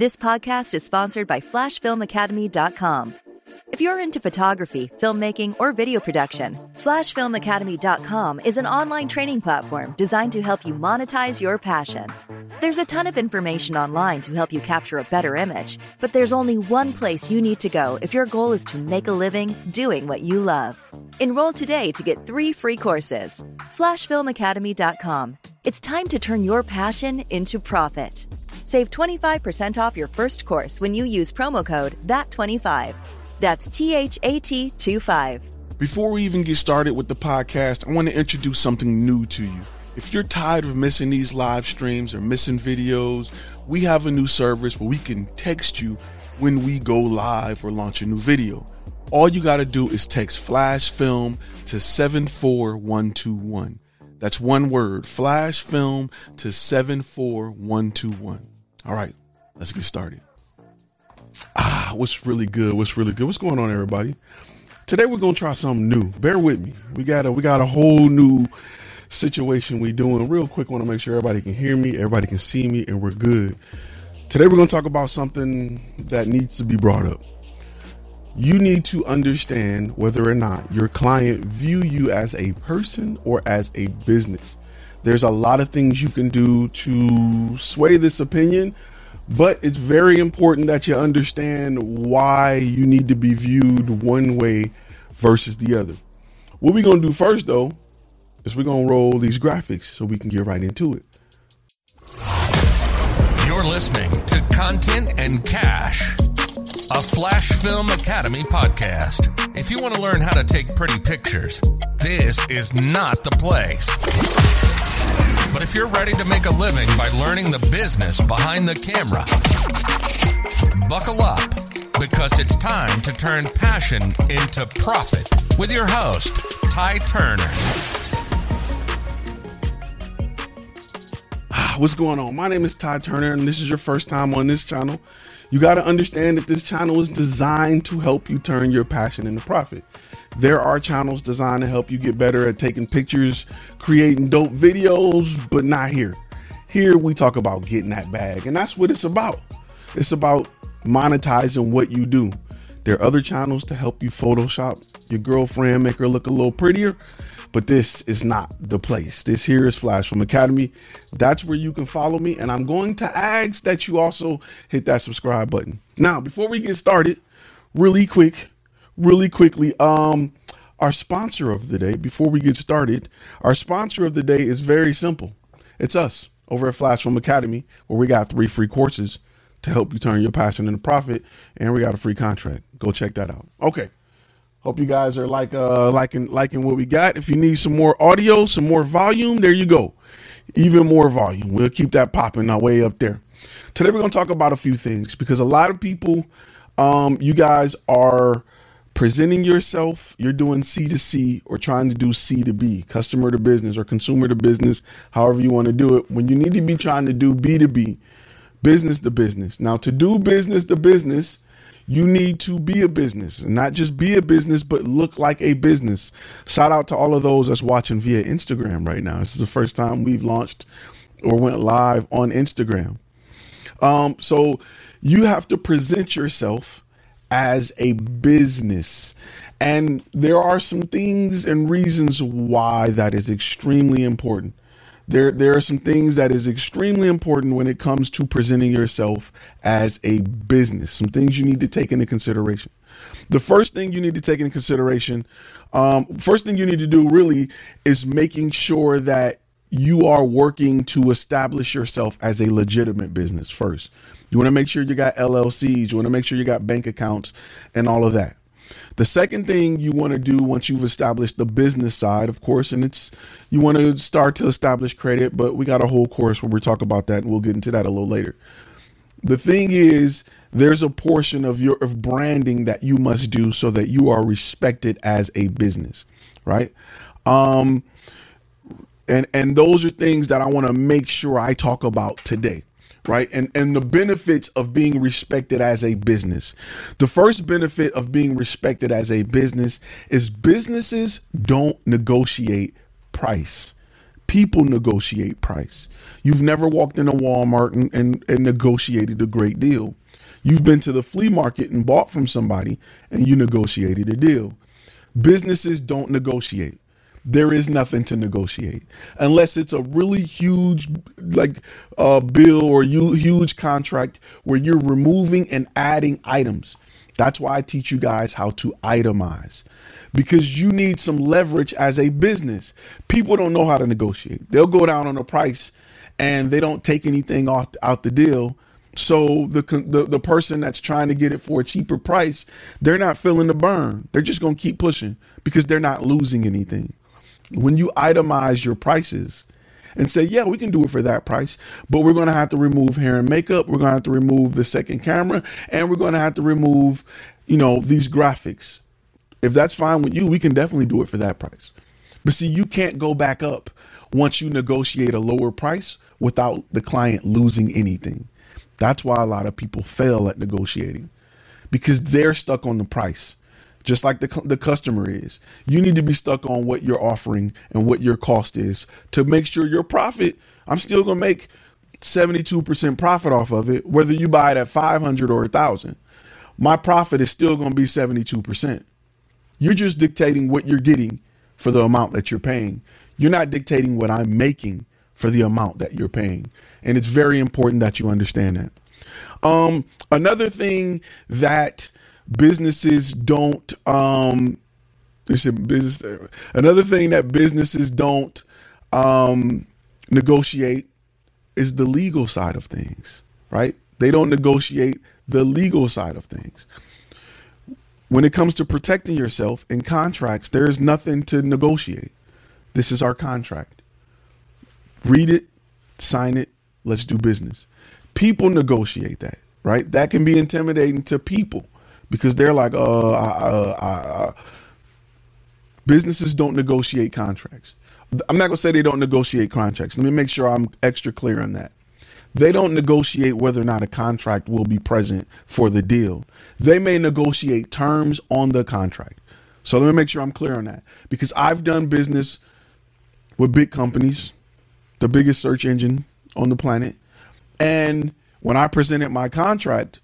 This podcast is sponsored by FlashFilmAcademy.com. If you're into photography, filmmaking, or video production, FlashFilmAcademy.com is an online training platform designed to help you monetize your passion. There's a ton of information online to help you capture a better image, but there's only one place you need to go if your goal is to make a living doing what you love. Enroll today to get three free courses. FlashFilmAcademy.com. It's time to turn your passion into profit. Save 25% off your first course when you use promo code THAT25. That's T H A T 25. Before we even get started with the podcast, I want to introduce something new to you. If you're tired of missing these live streams or missing videos, we have a new service where we can text you when we go live or launch a new video. All you got to do is text flash film to 74121. That's one word, flash film to 74121. All right, let's get started. Ah, what's really good? What's really good? What's going on, everybody? Today we're gonna try something new. Bear with me. We got a we got a whole new situation we doing. Real quick, want to make sure everybody can hear me, everybody can see me, and we're good. Today we're gonna talk about something that needs to be brought up. You need to understand whether or not your client view you as a person or as a business. There's a lot of things you can do to sway this opinion, but it's very important that you understand why you need to be viewed one way versus the other. What we're going to do first, though, is we're going to roll these graphics so we can get right into it. You're listening to Content and Cash, a Flash Film Academy podcast. If you want to learn how to take pretty pictures, this is not the place. But if you're ready to make a living by learning the business behind the camera, buckle up because it's time to turn passion into profit with your host, Ty Turner. Ah, what's going on? My name is Ty Turner, and this is your first time on this channel. You got to understand that this channel is designed to help you turn your passion into profit. There are channels designed to help you get better at taking pictures, creating dope videos, but not here. Here we talk about getting that bag, and that's what it's about. It's about monetizing what you do. There are other channels to help you Photoshop your girlfriend, make her look a little prettier, but this is not the place. This here is Flash Film Academy. That's where you can follow me, and I'm going to ask that you also hit that subscribe button. Now, before we get started, really quick, really quickly, um, our sponsor of the day, before we get started, our sponsor of the day is very simple. It's us over at Flash Film Academy, where we got three free courses to help you turn your passion into profit, and we got a free contract. Go check that out. Okay. Hope you guys are like uh liking liking what we got. If you need some more audio, some more volume, there you go. Even more volume. We'll keep that popping our way up there. Today we're gonna talk about a few things because a lot of people, um, you guys are presenting yourself, you're doing C to C or trying to do C to B, customer to business or consumer to business, however you want to do it, when you need to be trying to do B to B, business to business. Now, to do business to business, you need to be a business and not just be a business, but look like a business. Shout out to all of those that's watching via Instagram right now. This is the first time we've launched or went live on Instagram. Um, so you have to present yourself as a business. And there are some things and reasons why that is extremely important there there are some things that is extremely important when it comes to presenting yourself as a business some things you need to take into consideration. The first thing you need to take into consideration um, first thing you need to do really is making sure that you are working to establish yourself as a legitimate business first. You want to make sure you got llcs you want to make sure you got bank accounts and all of that the second thing you want to do once you've established the business side, of course, and it's you want to start to establish credit, but we got a whole course where we talk about that, and we'll get into that a little later. The thing is, there's a portion of your of branding that you must do so that you are respected as a business, right? Um, and and those are things that I want to make sure I talk about today right? And and the benefits of being respected as a business. The first benefit of being respected as a business is businesses don't negotiate price. People negotiate price. You've never walked into Walmart and, and, and negotiated a great deal. You've been to the flea market and bought from somebody and you negotiated a deal. Businesses don't negotiate. There is nothing to negotiate unless it's a really huge, like uh, bill or you, huge contract where you're removing and adding items. That's why I teach you guys how to itemize because you need some leverage as a business. People don't know how to negotiate. They'll go down on a price and they don't take anything off out the deal. So the, the the person that's trying to get it for a cheaper price, they're not feeling the burn. They're just going to keep pushing because they're not losing anything. When you itemize your prices and say, "Yeah, we can do it for that price, but we're going to have to remove hair and makeup, we're going to have to remove the second camera, and we're going to have to remove, you know, these graphics." If that's fine with you, we can definitely do it for that price. But see, you can't go back up once you negotiate a lower price without the client losing anything. That's why a lot of people fail at negotiating because they're stuck on the price, just like the, the customer is. You need to be stuck on what you're offering and what your cost is to make sure your profit, I'm still going to make 72% profit off of it, whether you buy it at 500 or 1,000. My profit is still going to be 72%. You're just dictating what you're getting for the amount that you're paying. You're not dictating what I'm making for the amount that you're paying. And it's very important that you understand that. Um, another thing that businesses don't um there's a business another thing that businesses don't um negotiate is the legal side of things, right? They don't negotiate the legal side of things. When it comes to protecting yourself in contracts, there is nothing to negotiate. This is our contract. Read it, sign it, let's do business. People negotiate that, right? That can be intimidating to people because they're like, uh, uh, uh businesses don't negotiate contracts. I'm not to say they don't negotiate contracts. Let me make sure I'm extra clear on that. They don't negotiate whether or not a contract will be present for the deal. They may negotiate terms on the contract. So let me make sure I'm clear on that because I've done business with big companies, the biggest search engine on the planet. And when I presented my contract,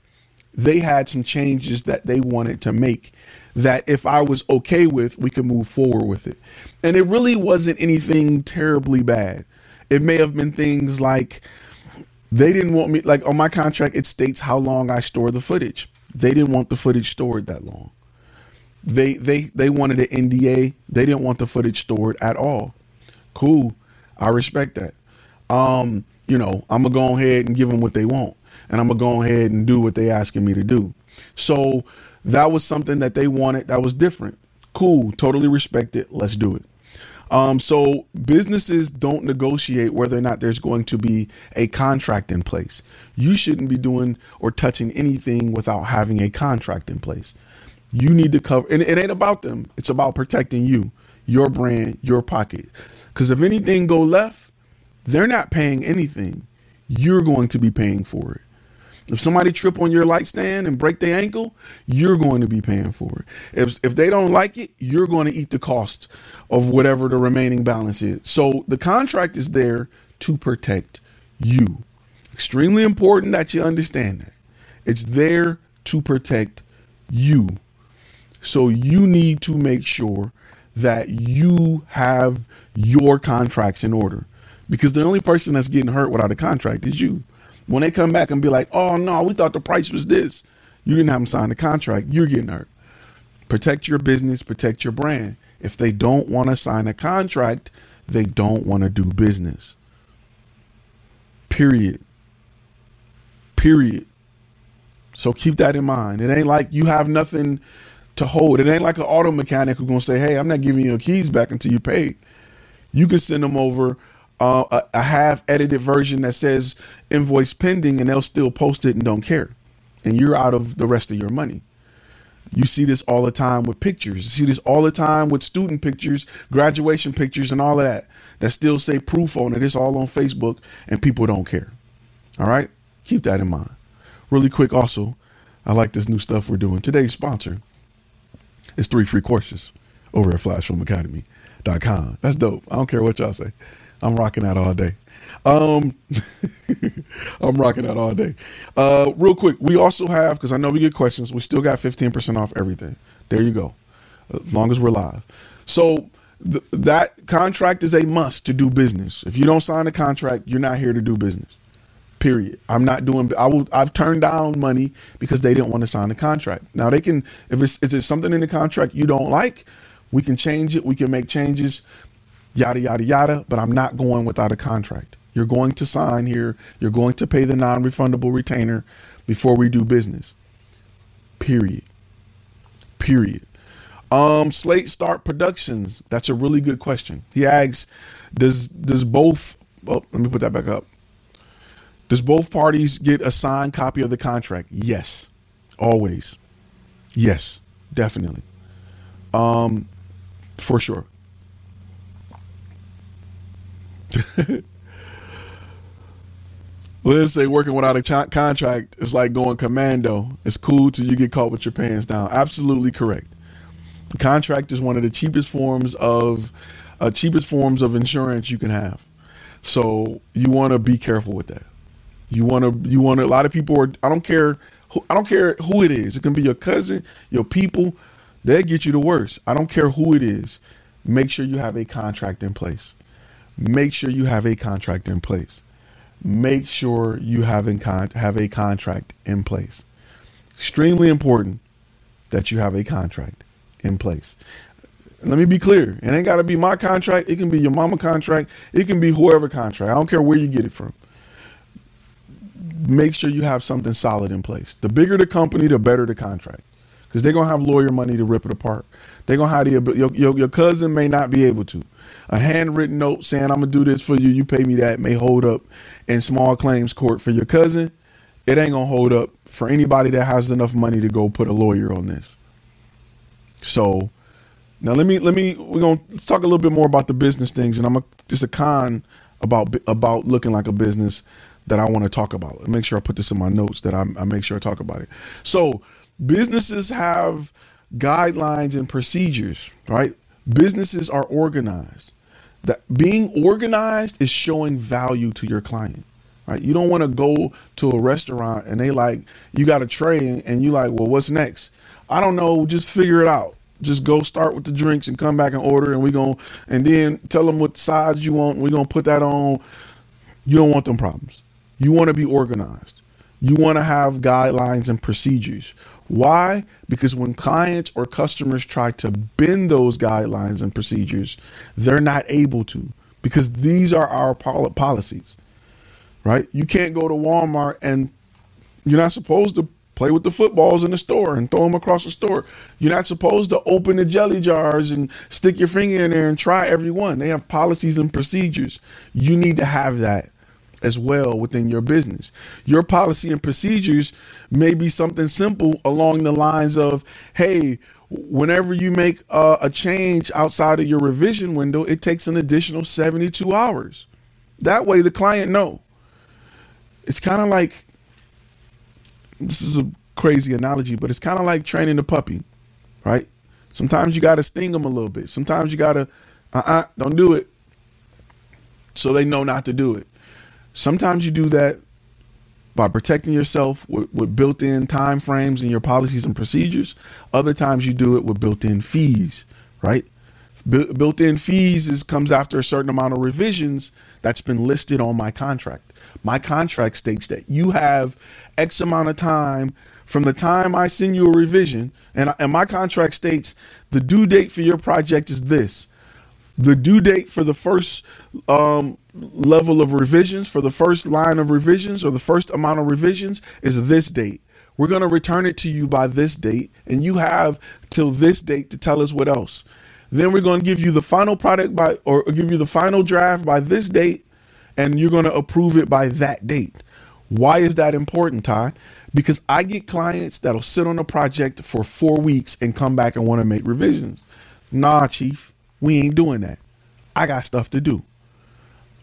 they had some changes that they wanted to make that if I was okay with, we could move forward with it. And it really wasn't anything terribly bad. It may have been things like they didn't want me like on my contract it states how long I store the footage. They didn't want the footage stored that long. They they they wanted an NDA. They didn't want the footage stored at all. Cool. I respect that. Um, you know, I'm gonna go ahead and give them what they want, and I'm gonna go ahead and do what they asking me to do. So that was something that they wanted. That was different. Cool. Totally respect it. Let's do it. Um, so businesses don't negotiate whether or not there's going to be a contract in place. You shouldn't be doing or touching anything without having a contract in place. You need to cover, and it ain't about them. It's about protecting you, your brand, your pocket. Because if anything go left, they're not paying anything. You're going to be paying for it. If somebody trip on your light stand and break their ankle, you're going to be paying for it. If if they don't like it, you're going to eat the cost of whatever the remaining balance is. So the contract is there to protect you. Extremely important that you understand that. It's there to protect you. So you need to make sure that you have your contracts in order because the only person that's getting hurt without a contract is you. When they come back and be like, oh no, we thought the price was this, you didn't have them sign the contract, you're getting hurt. Protect your business, protect your brand. If they don't want to sign a contract, they don't want to do business. Period. Period. So keep that in mind. It ain't like you have nothing to hold. It ain't like an auto mechanic who's gonna say, "Hey, I'm not giving you your keys back until you pay." You can send them over uh, a, a half edited version that says invoice pending and they'll still post it and don't care. And you're out of the rest of your money. You see this all the time with pictures. You see this all the time with student pictures, graduation pictures, and all of that that still say proof on it. It's all on Facebook and people don't care. All right? Keep that in mind. Really quick, also, I like this new stuff we're doing. Today's sponsor is three free courses over at flashfilmacademy.com. That's dope. I don't care what y'all say. I'm rocking out all day. Um, I'm rocking out all day. Uh, real quick, we also have because I know we get questions. We still got 15% off everything. There you go. As long as we're live. So th- that contract is a must to do business. If you don't sign a contract, you're not here to do business. Period. I'm not doing. I will. I've turned down money because they didn't want to sign the contract. Now they can. If it's if there's something in the contract you don't like, we can change it. We can make changes. Yada yada yada. But I'm not going without a contract. You're going to sign here. You're going to pay the non-refundable retainer before we do business. Period. Period. Um, Slate Start Productions. That's a really good question. He asks, does does both? Oh, let me put that back up. Does both parties get a signed copy of the contract? Yes, always. Yes, definitely. Um, for sure. Let's say working without a ch- contract is like going commando. It's cool till you get caught with your pants down. Absolutely correct. The contract is one of the cheapest forms of uh, cheapest forms of insurance you can have. So you want to be careful with that. You want to you want a lot of people are I don't care who, I don't care who it is. It can be your cousin, your people. They get you the worst. I don't care who it is. Make sure you have a contract in place. Make sure you have a contract in place. Make sure you have in con- have a contract in place. Extremely important that you have a contract in place. Let me be clear. It ain't got to be my contract. It can be your mama contract. It can be whoever contract. I don't care where you get it from make sure you have something solid in place. The bigger the company, the better the contract, because they're gonna have lawyer money to rip it apart. They're gonna have the your, your, your cousin may not be able to. A handwritten note saying I'm gonna do this for you, you pay me that may hold up in small claims court for your cousin. It ain't gonna hold up for anybody that has enough money to go put a lawyer on this. So now let me let me we're gonna talk a little bit more about the business things, and I'm a, just a con about about looking like a business that I want to talk about. Make sure I put this in my notes that I, I make sure I talk about it. So businesses have guidelines and procedures, right? Businesses are organized. That being organized is showing value to your client. Right? You don't want to go to a restaurant and they like you got a tray and, you like, well, what's next? I don't know. Just figure it out. Just go start with the drinks and come back and order, and we going and then tell them what size you want. We're gonna put that on. You don't want them problems. You want to be organized. You want to have guidelines and procedures. Why? Because when clients or customers try to bend those guidelines and procedures, they're not able to because these are our policies, right? You can't go to Walmart and you're not supposed to play with the footballs in the store and throw them across the store. You're not supposed to open the jelly jars and stick your finger in there and try every one. They have policies and procedures. You need to have that as well within your business. Your policy and procedures may be something simple along the lines of, hey, whenever you make a, a change outside of your revision window, it takes an additional 72 hours. That way the client know. It's kind of like this is a crazy analogy, but it's kind of like training a puppy, right? Sometimes you got to sting them a little bit. Sometimes you got to, uh uh-uh, uh, don't do it. So they know not to do it. Sometimes you do that by protecting yourself with, with built-in time frames in your policies and procedures. Other times you do it with built-in fees, right? Bu- built-in fees is comes after a certain amount of revisions that's been listed on my contract. My contract states that you have X amount of time from the time I send you a revision, and, and my contract states the due date for your project is this. The due date for the first um, level of revisions, for the first line of revisions or the first amount of revisions is this date. We're going to return it to you by this date, and you have till this date to tell us what else. Then we're going to give you the final product by, or give you the final draft by this date, and you're going to approve it by that date. Why is that important, Ty? Because I get clients that'll sit on a project for four weeks and come back and want to make revisions. Nah, chief. We ain't doing that. I got stuff to do.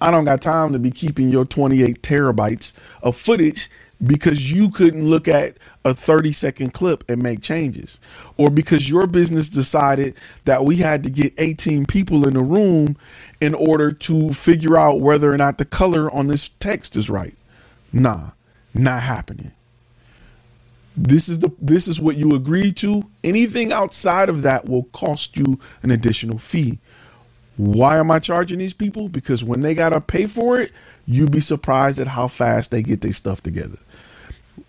I don't got time to be keeping your 28 terabytes of footage because you couldn't look at a 30 second clip and make changes. Or because your business decided that we had to get 18 people in the room in order to figure out whether or not the color on this text is right. Nah not happening. This is the this is what you agreed to. Anything outside of that will cost you an additional fee why am i charging these people because when they got to pay for it you'd be surprised at how fast they get their stuff together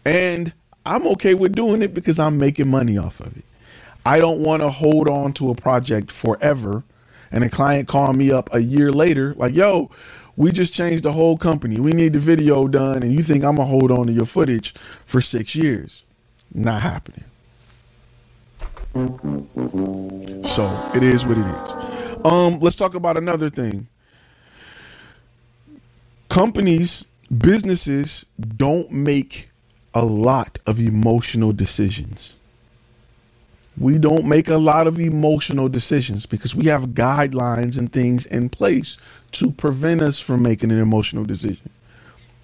and I'm okay with doing it because I'm making money off of it. I don't want to hold on to a project forever and a client call me up a year later, like, yo, we just changed the whole company. We need the video done, and you think I'm gonna hold on to your footage for six years. Not happening. So it is what it is. Um, let's talk about another thing. Companies, businesses don't make a lot of emotional decisions. We don't make a lot of emotional decisions because we have guidelines and things in place to prevent us from making an emotional decision.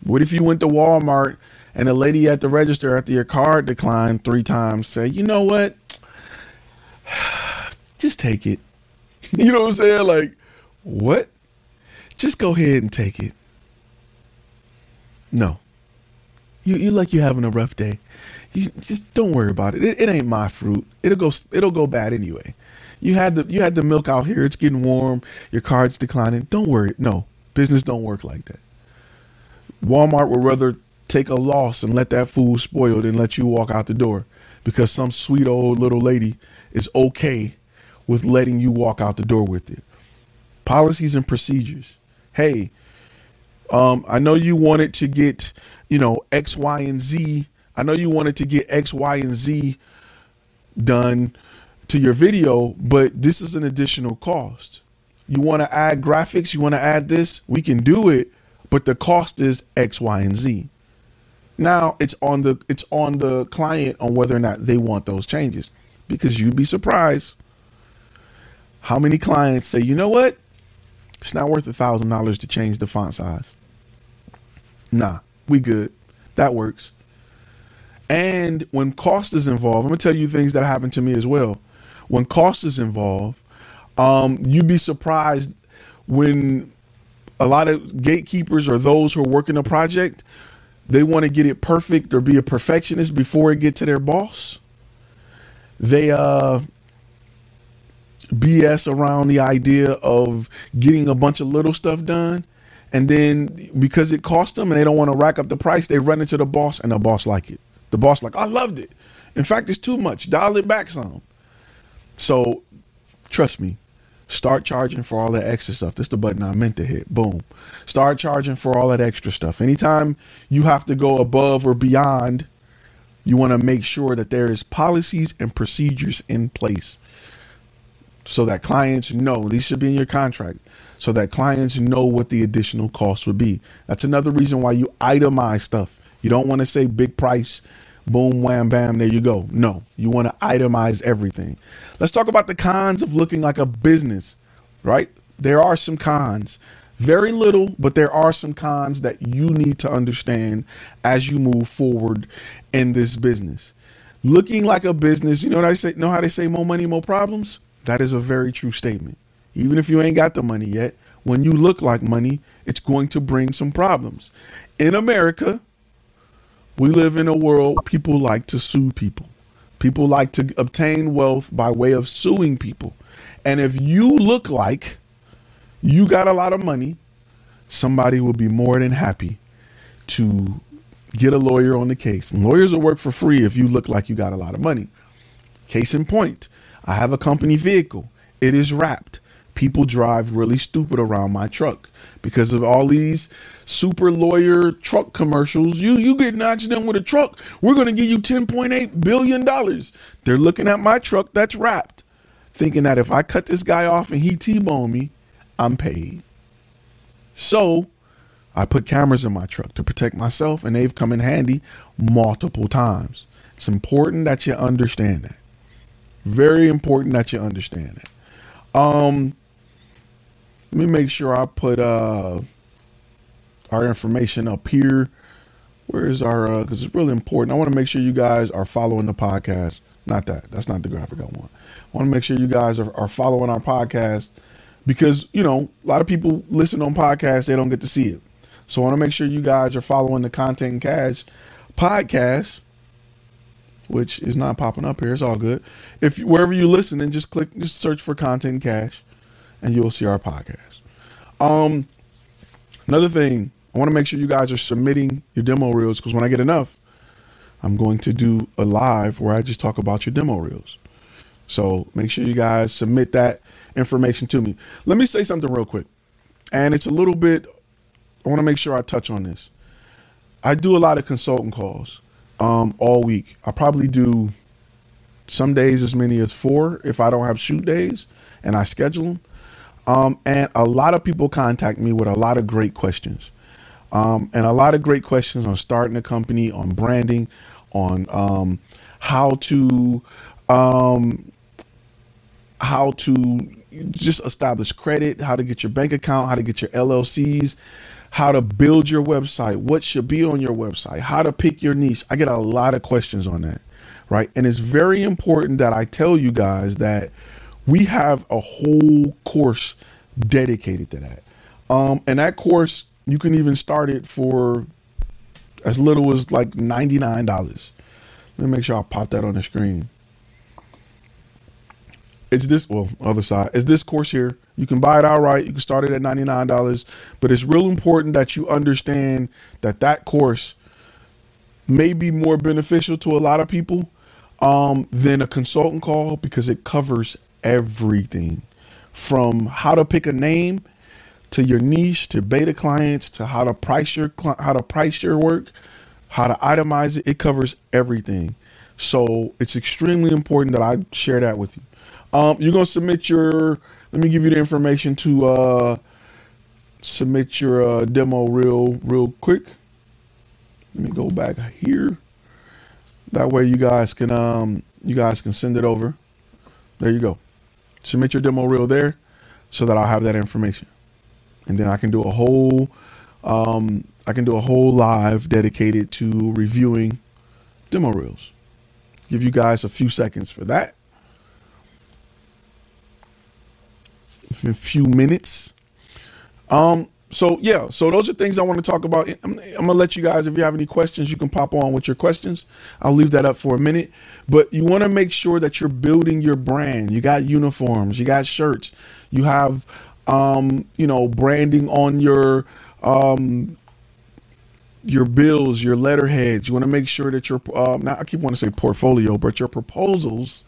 What if you went to Walmart and a lady at the register after your card declined three times say, you know what? Just take it. You know what I'm saying? Like, what? Just go ahead and take it. No. You you like you having a rough day. You just don't worry about it. it. It ain't my fruit. It'll go it'll go bad anyway. You had the you had the milk out here. It's getting warm. Your card's declining. Don't worry. No, business don't work like that. Walmart would rather take a loss and let that food spoil than let you walk out the door because some sweet old little lady is okay with letting you walk out the door with it. Policies and procedures. Hey, um, I know you wanted to get you know, X, Y, and Z. I know you wanted to get X, Y, and Z done to your video, but this is an additional cost. You want to add graphics, you want to add this, we can do it, but the cost is X, Y, and Z. Now it's on the it's on the client on whether or not they want those changes. Because you'd be surprised how many clients say, you know what? It's not worth a thousand dollars to change the font size. Nah we good. That works. And when cost is involved, I'm gonna tell you things that happened to me as well. When cost is involved, um, you'd be surprised when a lot of gatekeepers or those who are working a project, they want to get it perfect or be a perfectionist before it get to their boss. They uh BS around the idea of getting a bunch of little stuff done and then because it cost them and they don't want to rack up the price, they run into the boss and the boss like it. The boss like, I loved it. In fact, it's too much. Dial it back some. So trust me, start charging for all that extra stuff. This is the button I meant to hit. Boom. Start charging for all that extra stuff. Anytime you have to go above or beyond, you want to make sure that there is policies and procedures in place so that clients know these should be in your contract so that clients know what the additional cost would be. That's another reason why you itemize stuff. You don't want to say big price, boom, wham, bam, there you go. No, you want to itemize everything. Let's talk about the cons of looking like a business, right? There are some cons. Very little, but there are some cons that you need to understand as you move forward in this business. Looking like a business, you know what I say? Know how they say more money, more problems? That is a very true statement. Even if you ain't got the money yet, when you look like money, it's going to bring some problems. In America, we live in a world people like to sue people. People like to obtain wealth by way of suing people. And if you look like you got a lot of money, somebody will be more than happy to get a lawyer on the case. And lawyers will work for free if you look like you got a lot of money. Case in point, I have a company vehicle. It is wrapped people drive really stupid around my truck because of all these super lawyer truck commercials. You you get an accident with a truck, we're to give you 10.8 billion dollars. They're looking at my truck that's wrapped, thinking that if I cut this guy off and he T-bone me, I'm paid. So, I put cameras in my truck to protect myself and they've come in handy multiple times. It's important that you understand that. Very important that you understand that. Um let me make sure I put uh, our information up here where is our because uh, it's really important. I want to make sure you guys are following the podcast. Not that. That's not the graphic I want. I want to make sure you guys are, are following our podcast because you know a lot of people listen on podcasts they don't get to see it. So I want to make sure you guys are following the Content and Cash podcast, which is not popping up here. It's all good. If wherever you listen, and just click, just search for Content and Cash, and you'll see our podcast. Um, another thing, I want to make sure you guys are submitting your demo reels because when I get enough, I'm going to do a live where I just talk about your demo reels. So make sure you guys submit that information to me. Let me say something real quick, and it's a little bit I want to make sure I touch on this. I do a lot of consulting calls um, all week. I probably do some days as many as four if I don't have shoot days and I schedule them. Um, and a lot of people contact me with a lot of great questions. Um, and a lot of great questions on starting a company, on branding, on um, how to um, how to just establish credit, how to get your bank account, how to get your LLCs, how to build your website, what should be on your website, how to pick your niche. I get a lot of questions on that, right? And it's very important that I tell you guys that we have a whole course dedicated to that. Um, and that course, you can even start it for as little as like $99. Let me make sure I pop that on the screen. It's this, well, other side. It's this course here you can buy it outright. You can start it at $99. But it's real important that you understand that that course may be more beneficial to a lot of people um, than a consultant call because it covers everything from how to pick a name to your niche to beta clients to how to price your how to price your work how to itemize it it covers everything so it's extremely important that i share that with you um, you're to submit your let me give you the information to uh, submit your uh, demo reel real quick. Let me go back here. That way you guys can um you guys can send it over. There you go. Submit your demo reel there so that I'll have that information. And then I can do a whole um I can do a whole live dedicated to reviewing demo reels. Give you guys a few seconds for that. in a few minutes. Um, so yeah, so those are things I want to talk about. I'm, I'm, gonna let you guys, if you have any questions, you can pop on with your questions. I'll leave that up for a minute. But you want to make sure that you're building your brand. You got uniforms, you got shirts, you have, um, you know, branding on your, um, your bills, your letterheads. You want to make sure that your, um, I keep wanting to say portfolio, but your proposals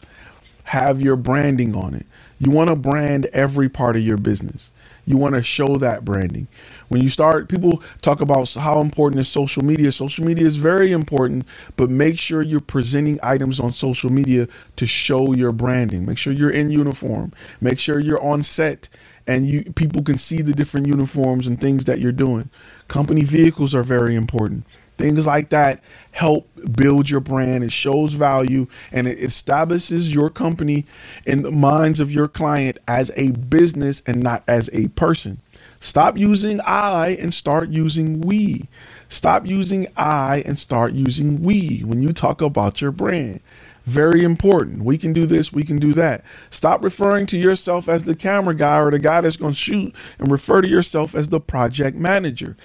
have your branding on it. You want to brand every part of your business. You want to show that branding. When you start, people talk about how important is social media. Social media is very important, but make sure you're presenting items on social media to show your branding. Make sure you're in uniform. Make sure you're on set and you people can see the different uniforms and things that you're doing. Company vehicles are very important. Things like that help build your brand. It shows value and it establishes your company in the minds of your client as a business and not as a person. Stop using I and start using we. Stop using I and start using we when you talk about your brand. Very important. We can do this, we can do that. Stop referring to yourself as the camera guy or the guy that's going to shoot and refer to yourself as the project manager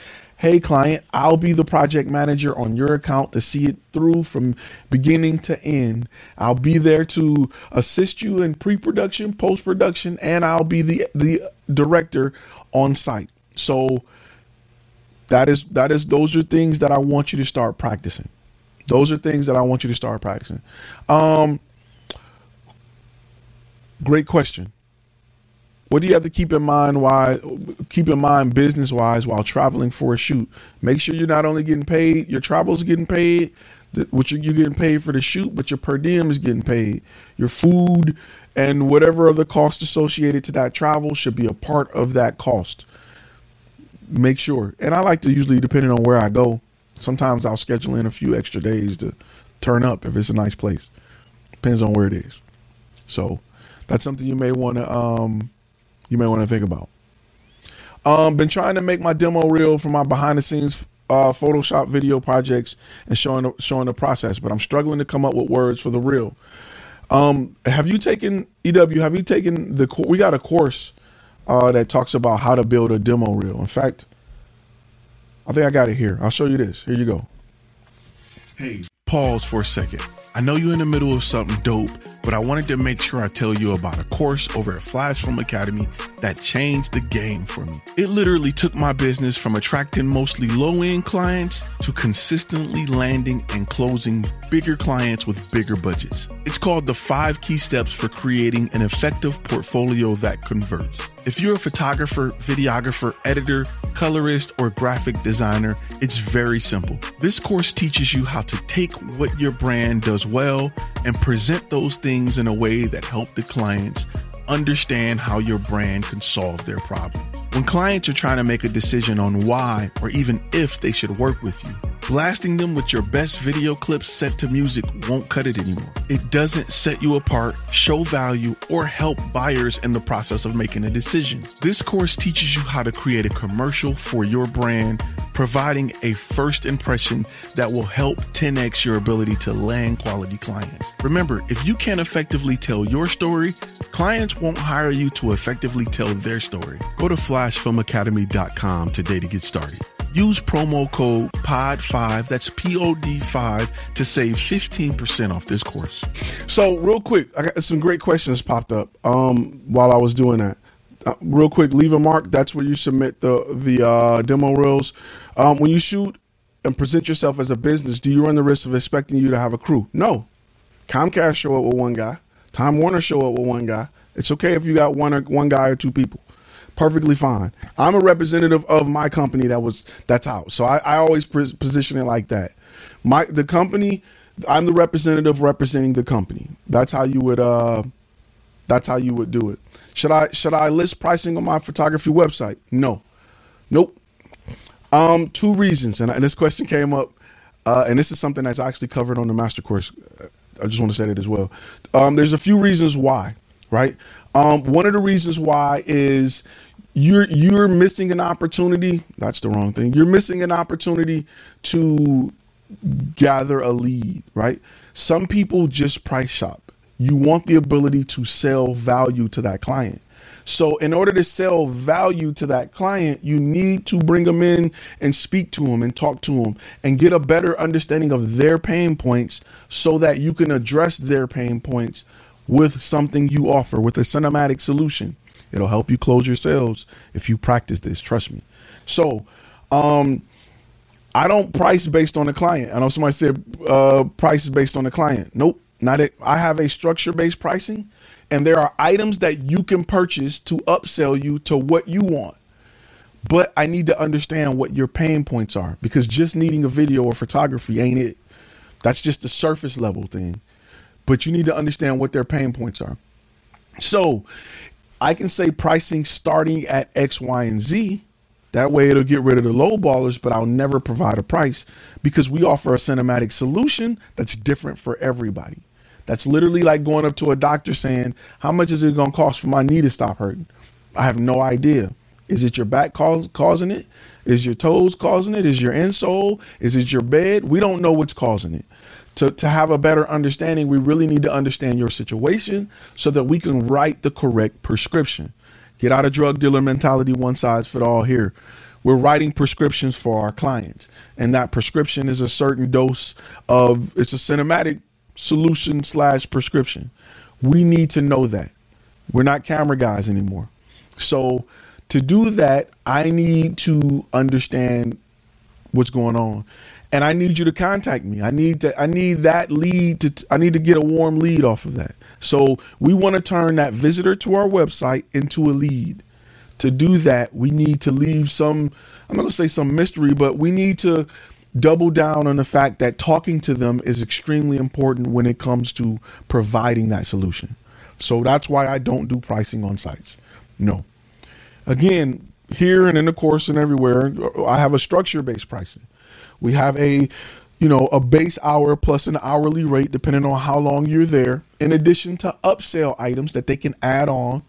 hey client i'll be the project manager on your account to see it through from beginning to end. I'll be there to assist you in pre-production post-production and i'll be the the director on site. So that is that is those are things that i want you to start practicing. Those are things that i want you to start practicing. Um great question what do you have to keep in mind why keep in mind business wise while traveling for a shoot? Make sure you're not only getting paid your travel is getting paid which you're getting paid for the shoot but your per diem is getting paid. Your food and whatever other cost associated to that travel should be a part of that cost. Make sure. And i like to usually depending on where i go sometimes i'll schedule in a few extra days to turn up if it's a nice place. Depends on where it is. So that's something you may want to um you may want to think about. Um, been trying to make my demo reel for my behind the scenes uh, Photoshop video projects and showing showing the process, but I'm struggling to come up with words for the reel. Um, have you taken EW? Have you taken the? We got a course uh, that talks about how to build a demo reel. In fact, I think I got it here. I'll show you this. Here you go. Hey, pause for a second. I know you're in the middle of something dope, but I wanted to make sure I tell you about a course over at Flash Film Academy that changed the game for me. It literally took my business from attracting mostly low end clients to consistently landing and closing bigger clients with bigger budgets. It's called the five key steps for creating an effective portfolio that converts. If you're a photographer, videographer, editor, colorist, or graphic designer, it's very simple. This course teaches you how to take what your brand does well and present those things in a way that help the clients understand how your brand can solve their problem. When clients are trying to make a decision on why or even if they should work with you, Blasting them with your best video clips set to music won't cut it anymore. It doesn't set you apart, show value, or help buyers in the process of making a decision. This course teaches you how to create a commercial for your brand, providing a first impression that will help 10x your ability to land quality clients. Remember, if you can't effectively tell your story, clients won't hire you to effectively tell their story. Go to flashfilmacademy.com today to get started. Use promo code POD5, that's P O D 5, to save 15% off this course. So, real quick, I got some great questions popped up um, while I was doing that. Uh, real quick, leave a mark. That's where you submit the the uh, demo reels. Um, when you shoot and present yourself as a business, do you run the risk of expecting you to have a crew? No. Comcast show up with one guy. Time Warner show up with one guy. It's okay if you got one or one guy or two people perfectly fine. I'm a representative of my company that was that's out. So I, I always position it like that. My the company, I'm the representative representing the company. That's how you would uh that's how you would do it. Should I should I list pricing on my photography website? No. Nope. Um two reasons and, and this question came up uh, and this is something that's actually covered on the master course. I just want to say that as well. Um, there's a few reasons why, right? Um, one of the reasons why is you're you're missing an opportunity. That's the wrong thing. You're missing an opportunity to gather a lead, right? Some people just price shop. You want the ability to sell value to that client. So, in order to sell value to that client, you need to bring them in and speak to them and talk to them and get a better understanding of their pain points so that you can address their pain points with something you offer, with a cinematic solution. It'll help you close your sales if you practice this. Trust me. So, um, I don't price based on the client. I know somebody said uh, price is based on the client. Nope, not it. I have a structure based pricing, and there are items that you can purchase to upsell you to what you want. But I need to understand what your pain points are because just needing a video or photography ain't it. That's just the surface level thing. But you need to understand what their pain points are. So I can say pricing starting at X, Y, and Z. That way it'll get rid of the low ballers, but I'll never provide a price because we offer a cinematic solution that's different for everybody. That's literally like going up to a doctor saying, How much is it going to cost for my knee to stop hurting? I have no idea. Is it your back cause, causing it? Is your toes causing it? Is your insole? Is it your bed? We don't know what's causing it to, to have a better understanding, we really need to understand your situation so that we can write the correct prescription. Get out of drug dealer mentality, one size fit all here. We're writing prescriptions for our clients, and that prescription is a certain dose of it's a cinematic solution slash prescription. We need to know that. We're not camera guys anymore. So to do that, I need to understand what's going on and I need you to contact me. I need to I need that lead to I need to get a warm lead off of that. So we want to turn that visitor to our website into a lead. To do that, we need to leave some I'm not going to say some mystery, but we need to double down on the fact that talking to them is extremely important when it comes to providing that solution. So that's why I don't do pricing on sites. No. Again, here and in the course and everywhere, I have a structure based pricing. We have a you know, a base hour plus an hourly rate depending on how long you're there, in addition to upsell items that they can add on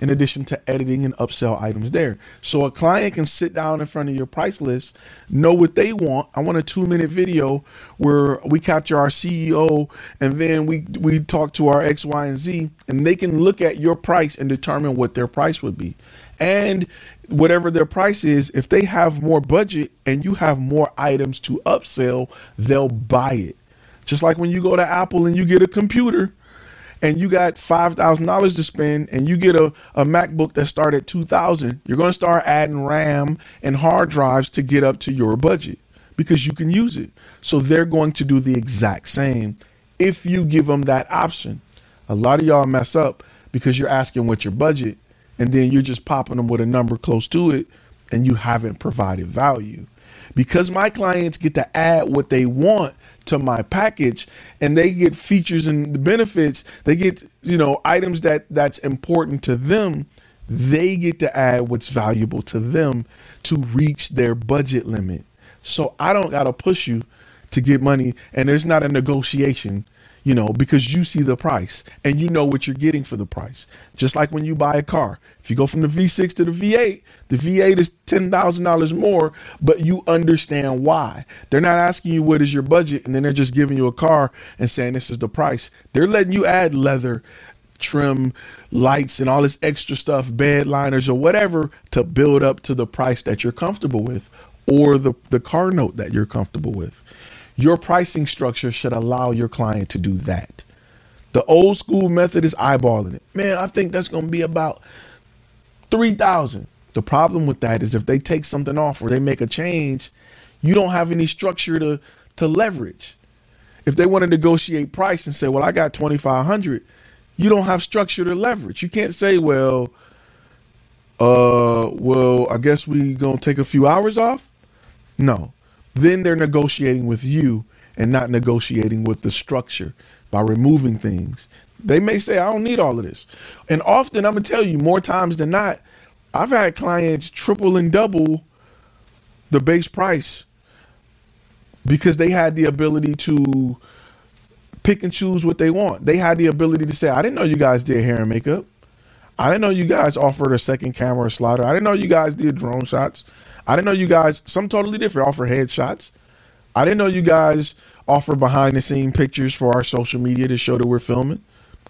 in addition to editing and upsell items there. So a client can sit down in front of your price list, know what they want. I want a two minute video where we capture our CEO and then we we talk to our X, Y, and Z, and they can look at your price and determine what their price would be. And whatever their price is, if they have more budget and you have more items to upsell, they'll buy it. Just like when you go to Apple and you get a computer and you got five thousand dollars to spend and you get a, a MacBook that start at two thousand, you're gonna start adding RAM and hard drives to get up to your budget because you can use it. So they're going to do the exact same if you give them that option. A lot of y'all mess up because you're asking what your budget and then you're just popping them with a number close to it and you haven't provided value. Because my clients get to add what they want to my package and they get features and the benefits, they get, you know, items that that's important to them, they get to add what's valuable to them to reach their budget limit. So I don't got to push you to get money and there's not a negotiation you know, because you see the price and you know what you're getting for the price. Just like when you buy a car. If you go from the V6 to the V8, the V8 is $10,000 more, but you understand why. They're not asking you what is your budget and then they're just giving you a car and saying this is the price. They're letting you add leather, trim, lights, and all this extra stuff, bed liners or whatever to build up to the price that you're comfortable with or the, the car note that you're comfortable with. Your pricing structure should allow your client to do that. The old school method is eyeballing it. Man, I think that's going to be about 3000. The problem with that is if they take something off or they make a change, you don't have any structure to to leverage. If they want to negotiate price and say, "Well, I got 2500," you don't have structure to leverage. You can't say, "Well, uh, well, I guess we going to take a few hours off?" No then they're negotiating with you and not negotiating with the structure by removing things. They may say, I don't need all of this. And often, I'm going to tell you, more times than not, I've had clients triple and double the base price because they had the ability to pick and choose what they want. They had the ability to say, I didn't know you guys did hair and makeup. I didn't know you guys offered a second camera slider. I didn't know you guys did drone shots. I didn't know you guys, some totally different, offer headshots. I didn't know you guys offer behind the scene pictures for our social media to show that we're filming.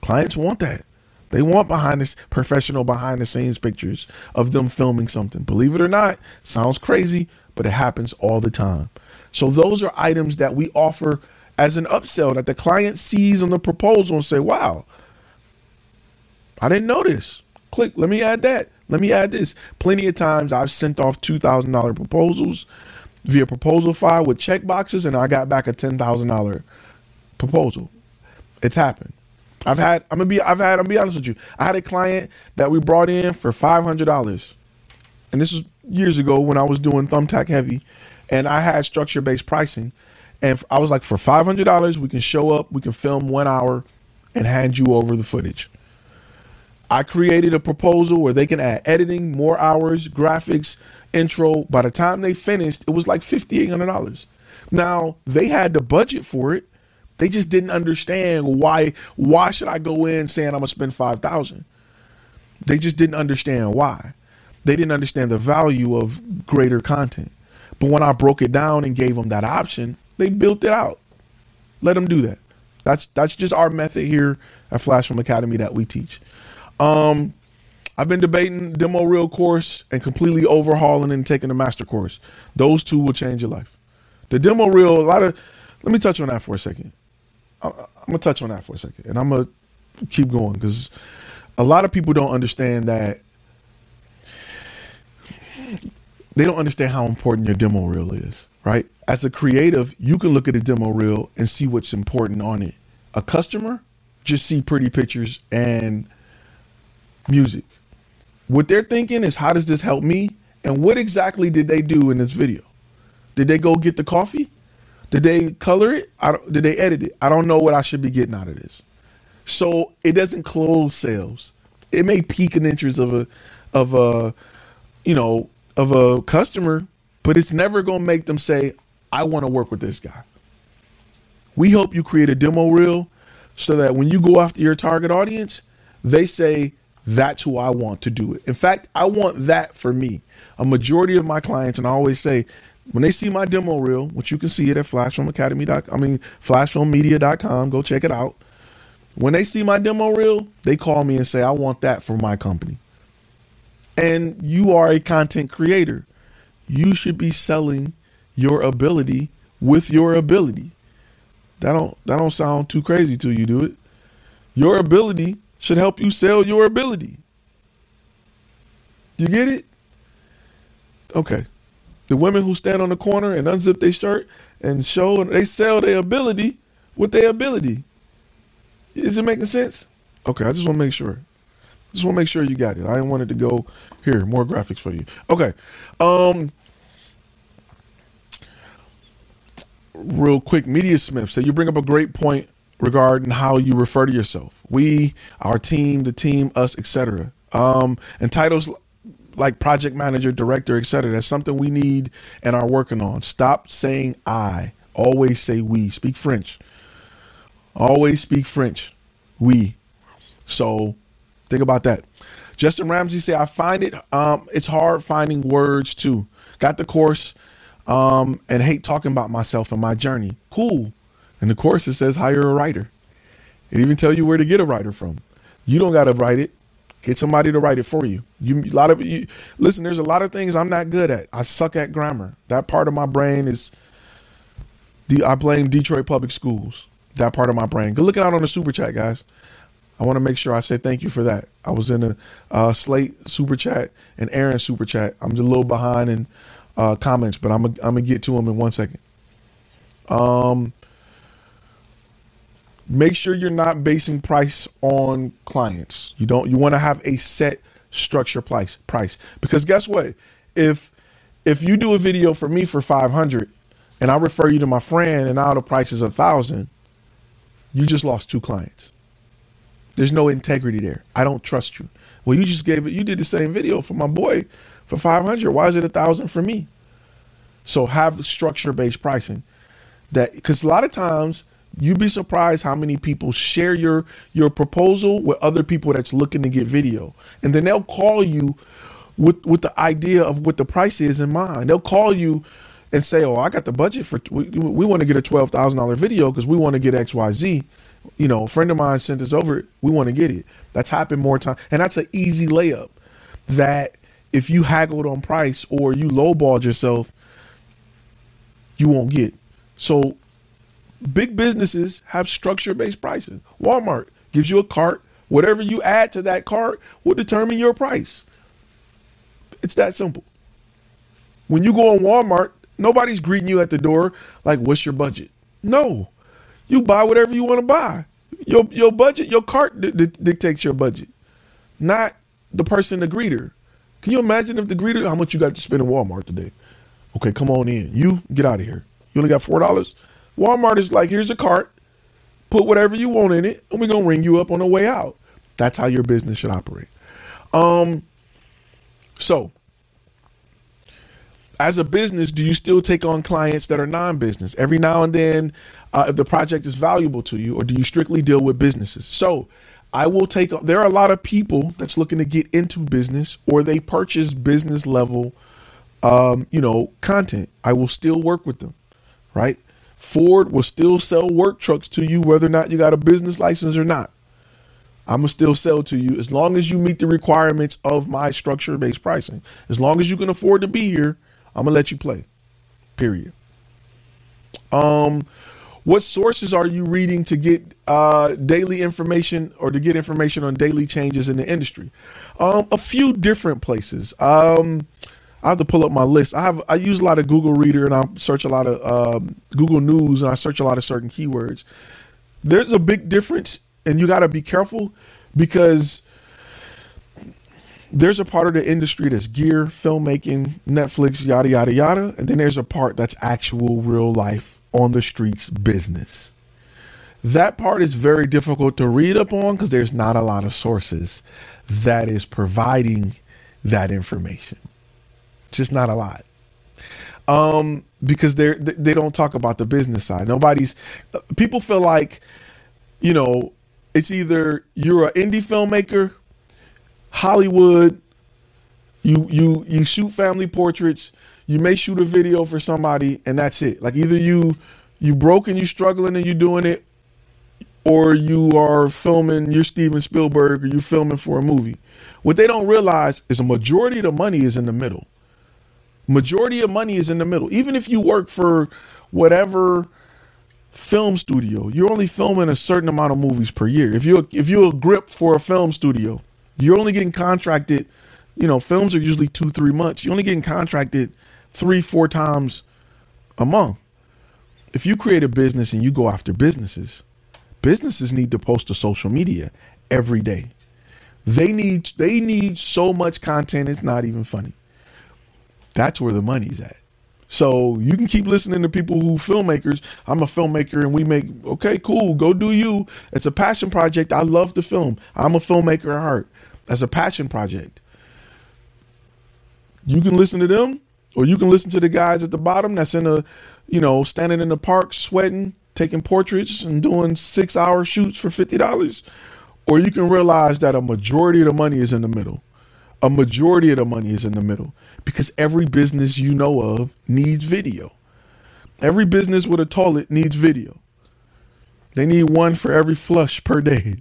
Clients want that. They want behind this professional behind the scenes pictures of them filming something. Believe it or not, sounds crazy, but it happens all the time. So those are items that we offer as an upsell that the client sees on the proposal and say, "Wow, I didn't know this." Click, let me add that. Let me add this. Plenty of times I've sent off $2,000 proposals via proposal file with check boxes and I got back a $10,000 proposal. It's happened. I've had I'm gonna be I've had I'm gonna be honest with you. I had a client that we brought in for five hundred dollars. And this was years ago when I was doing thumbtack heavy and I had structure based pricing. And I was like, for five hundred dollars, we can show up, we can film one hour and hand you over the footage. I created a proposal where they can add editing, more hours, graphics, intro. By the time they finished, it was like $5,800. Now, they had the budget for it. They just didn't understand why why should I go in saying I'm going to spend 5000 They just didn't understand why. They didn't understand the value of greater content. But when I broke it down and gave them that option, they built it out. Let them do that. That's that's just our method here at Flash Film Academy that we teach. Um, I've been debating demo reel course and completely overhauling and taking the master course. Those two will change your life. The demo reel, a lot of. Let me touch on that for a second. I, I'm gonna touch on that for a second, and I'm gonna keep going because a lot of people don't understand that. They don't understand how important your demo reel is, right? As a creative, you can look at a demo reel and see what's important on it. A customer just see pretty pictures and music. What they're thinking is, how does this help me? And what exactly did they do in this video? Did they go get the coffee? Did they color it? did they edit it? I don't know what I should be getting out of this. So it doesn't close sales. It may pique an interest of a, of a, you know, of a customer, but it's never going to make them say, I want to work with this guy. We hope you create a demo reel so that when you go after your target audience, they say, That's who I want to do it. In fact, I want that for me. A majority of my clients, and I always say, when they see my demo reel, which you can see it at flashfilmacademy.com, I mean flashfilmmedia.com, go check it out. When they see my demo reel, they call me and say, I want that for my company. And you are a content creator. You should be selling your ability with your ability. That don't that don't sound too crazy to you, do it? Your ability should help you sell your ability. You get it? Okay. The women who stand on the corner and unzip their shirt and show they sell their ability with their ability. Is it making sense? Okay, I just want to make sure. Just want to make sure you got it. I wanted to go here more graphics for you. Okay, um, real quick, Media Smith. So you bring up a great point regarding how you refer to yourself. We, our team, the team, us, etc. Um, and titles like project manager, director, etc. That's something we need and are working on. Stop saying I. Always say we. Speak French. Always speak French. We. So think about that. Justin Ramsey say I find it um it's hard finding words too. Got the course um and hate talking about myself and my journey. Cool. In the course it says hire a writer. It even tell you where to get a writer from. You don't got to write it. Get somebody to write it for you. You a lot of you listen. There's a lot of things I'm not good at. I suck at grammar. That part of my brain is. The I blame Detroit Public Schools. That part of my brain. Good looking out on the super chat, guys. I want to make sure I say thank you for that. I was in a uh, Slate super chat and Aaron super chat. I'm just a little behind in uh, comments, but I'm a, I'm gonna get to them in one second. Um, make sure you're not basing price on clients. You don't you want to have a set structure price price because guess what? If if you do a video for me for 500 and I refer you to my friend and now the price is a thousand, you just lost two clients. There's no integrity there. I don't trust you. Well, you just gave it. You did the same video for my boy for 500. Why is it a thousand for me? So have structure based pricing. That because a lot of times you'd be surprised how many people share your your proposal with other people that's looking to get video. And then they'll call you with with the idea of what the price is in mind. They'll call you and say oh i got the budget for we, we want to get a $12000 video because we want to get xyz you know a friend of mine sent us over we want to get it. That's happened more time and that's an easy layup that if you haggled on price or you lowballed yourself you won't get. So Big businesses have structure based pricing. Walmart gives you a cart. Whatever you add to that cart will determine your price. It's that simple. When you go on Walmart, nobody's greeting you at the door like, what's your budget? No. You buy whatever you want to buy. Your, your budget, your cart d- d- dictates your budget, not the person, the greeter. Can you imagine if the greeter, how much you got to spend in Walmart today? Okay, come on in. You get out of here. You only got $4? Walmart is like, here's a cart, put whatever you want in it, and we're gonna ring you up on the way out. That's how your business should operate. Um, so as a business, do you still take on clients that are non-business every now and then? Uh, if the project is valuable to you, or do you strictly deal with businesses? So, I will take. There are a lot of people that's looking to get into business, or they purchase business level, um, you know, content. I will still work with them, right? Ford will still sell work trucks to you whether or not you got a business license or not. I'm gonna still sell to you as long as you meet the requirements of my structure based pricing. As long as you can afford to be here, I'm gonna let you play. Period. Um, what sources are you reading to get uh, daily information or to get information on daily changes in the industry? Um, a few different places. Um, I have to pull up my list. I have I use a lot of Google Reader and I search a lot of um, Google News and I search a lot of certain keywords. There's a big difference, and you got to be careful because there's a part of the industry that's gear, filmmaking, Netflix, yada yada yada, and then there's a part that's actual real life on the streets business. That part is very difficult to read up on because there's not a lot of sources that is providing that information just not a lot. Um, because they're they don't talk about the business side. Nobody's people feel like, you know, it's either you're an indie filmmaker Hollywood, you you you shoot family portraits, you may shoot a video for somebody, and that's it. Like either you you broke and you struggling and you're doing it, or you are filming, you're Steven Spielberg, or you're filming for a movie. What they don't realize is a majority of the money is in the middle. Majority of money is in the middle. Even if you work for whatever film studio, you're only filming a certain amount of movies per year. If you if you're a grip for a film studio, you're only getting contracted. You know, films are usually two three months. You're only getting contracted three four times a month. If you create a business and you go after businesses, businesses need to post to social media every day. They need they need so much content it's not even funny. That's where the money's at. So you can keep listening to people who filmmakers. I'm a filmmaker and we make okay, cool, go do you. It's a passion project. I love the film. I'm a filmmaker at heart. That's a passion project. You can listen to them, or you can listen to the guys at the bottom that's in a, you know, standing in the park sweating, taking portraits and doing six hour shoots for fifty dollars. Or you can realize that a majority of the money is in the middle. A majority of the money is in the middle because every business you know of needs video. Every business with a toilet needs video. They need one for every flush per day.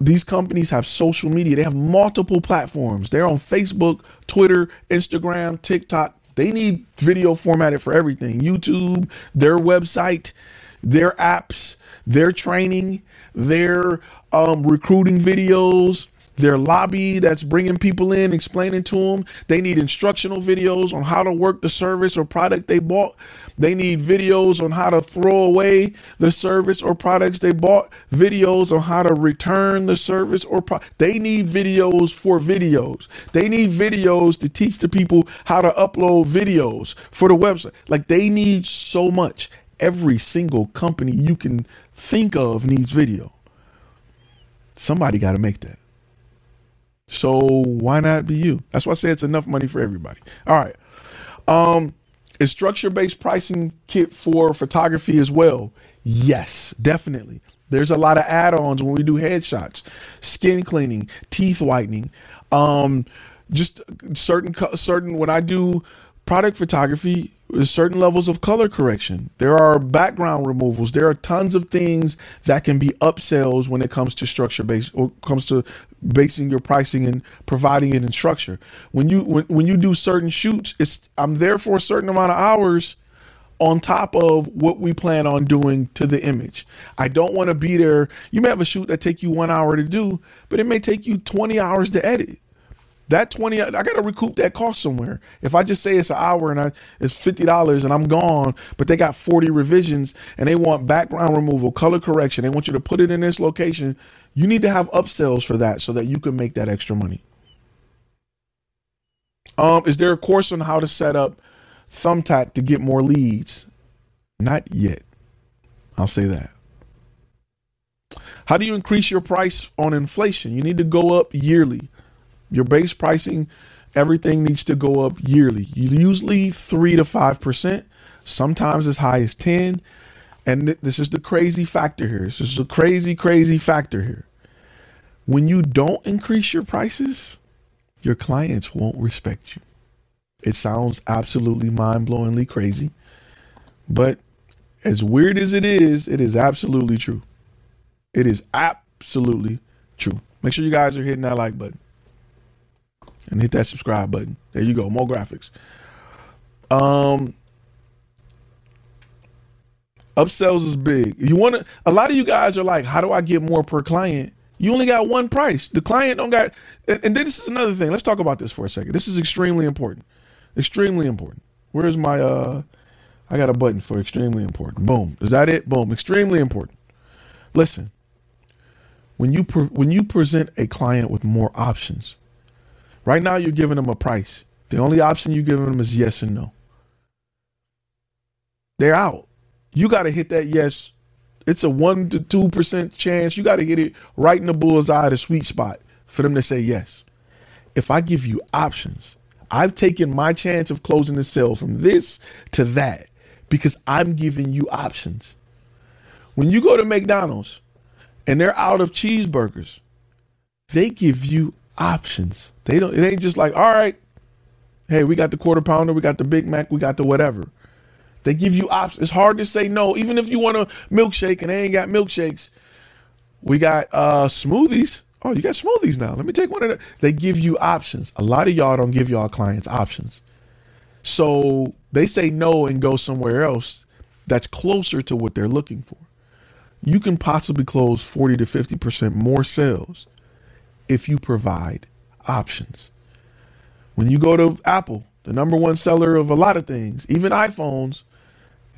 These companies have social media. They have multiple platforms. They're on Facebook, Twitter, Instagram, TikTok. They need video formatted for everything YouTube, their website, their apps, their training, their um, recruiting videos, their lobby that's bringing people in, explaining to them. They need instructional videos on how to work the service or product they bought. They need videos on how to throw away the service or products they bought, videos on how to return the service or pro- they need videos for videos. They need videos to teach the people how to upload videos for the website. Like they need so much. Every single company you can think of needs video. Somebody got to make that. So why not be you? That's why I say it's enough money for everybody. All right. Um, is structure based pricing kit for photography as well? Yes, definitely. There's a lot of add ons when we do headshots, skin cleaning, teeth whitening, um, just certain certain when I do product photography, certain levels of color correction. There are background removals. There are tons of things that can be upsells when it comes to structure based or comes to basing your pricing and providing it in structure. When you when, when you do certain shoots, it's I'm there for a certain amount of hours on top of what we plan on doing to the image. I don't want to be there. You may have a shoot that take you 1 hour to do, but it may take you 20 hours to edit. That 20 I got to recoup that cost somewhere. If I just say it's an hour and I it's $50 and I'm gone, but they got 40 revisions and they want background removal, color correction, they want you to put it in this location, you need to have upsells for that so that you can make that extra money. Um, is there a course on how to set up Thumbtack to get more leads? Not yet. I'll say that. How do you increase your price on inflation? You need to go up yearly. Your base pricing, everything needs to go up yearly. Usually three to five percent, sometimes as high as ten. And th- this is the crazy factor here. This is a crazy, crazy factor here. When you don't increase your prices, your clients won't respect you. It sounds absolutely mind blowingly crazy, but as weird as it is, it is absolutely true. It is absolutely true. Make sure you guys are hitting that like button and hit that subscribe button. There you go, more graphics. Um, upsells is big. You want to? A lot of you guys are like, how do I get more per client? You only got one price. The client don't got. And, and then this is another thing. Let's talk about this for a second. This is extremely important. Extremely important. Where's my uh? I got a button for extremely important. Boom. Is that it? Boom. Extremely important. Listen. When you pre- when you present a client with more options, right now you're giving them a price. The only option you're giving them is yes and no. They're out. You got to hit that yes. It's a one to two percent chance. You got to hit it right in the bullseye, the sweet spot, for them to say yes. If I give you options, I've taken my chance of closing the sale from this to that because I'm giving you options. When you go to McDonald's and they're out of cheeseburgers, they give you options. They don't. It ain't just like, all right, hey, we got the quarter pounder, we got the Big Mac, we got the whatever. They give you options. It's hard to say no, even if you want a milkshake and they ain't got milkshakes. We got uh smoothies. Oh, you got smoothies now. Let me take one of them. They give you options. A lot of y'all don't give y'all clients options. So they say no and go somewhere else that's closer to what they're looking for. You can possibly close 40 to 50% more sales if you provide options. When you go to Apple, the number one seller of a lot of things, even iPhones,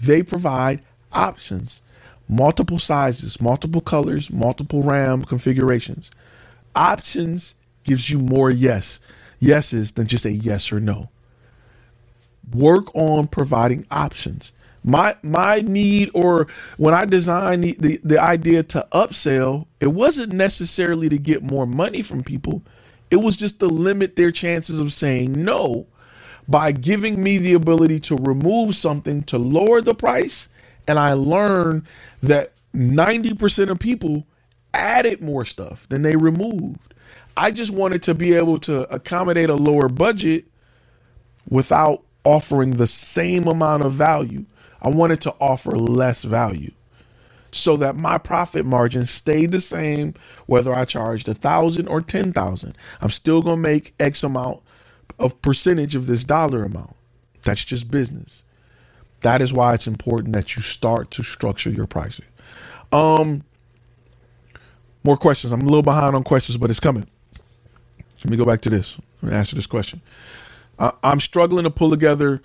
they provide options multiple sizes, multiple colors, multiple RAM configurations. Options gives you more yes, yeses than just a yes or no. Work on providing options. My my need or when I designed the, the, the idea to upsell, it wasn't necessarily to get more money from people. It was just to limit their chances of saying no by giving me the ability to remove something to lower the price. And I learned that 90% of people added more stuff than they removed. I just wanted to be able to accommodate a lower budget without offering the same amount of value. I wanted to offer less value so that my profit margin stayed the same whether I charged a thousand or ten thousand. I'm still gonna make X amount of percentage of this dollar amount. That's just business. That is why it's important that you start to structure your pricing. Um, more questions. I'm a little behind on questions, but it's coming. Let me go back to this. Me answer this question. Uh, I'm struggling to pull together,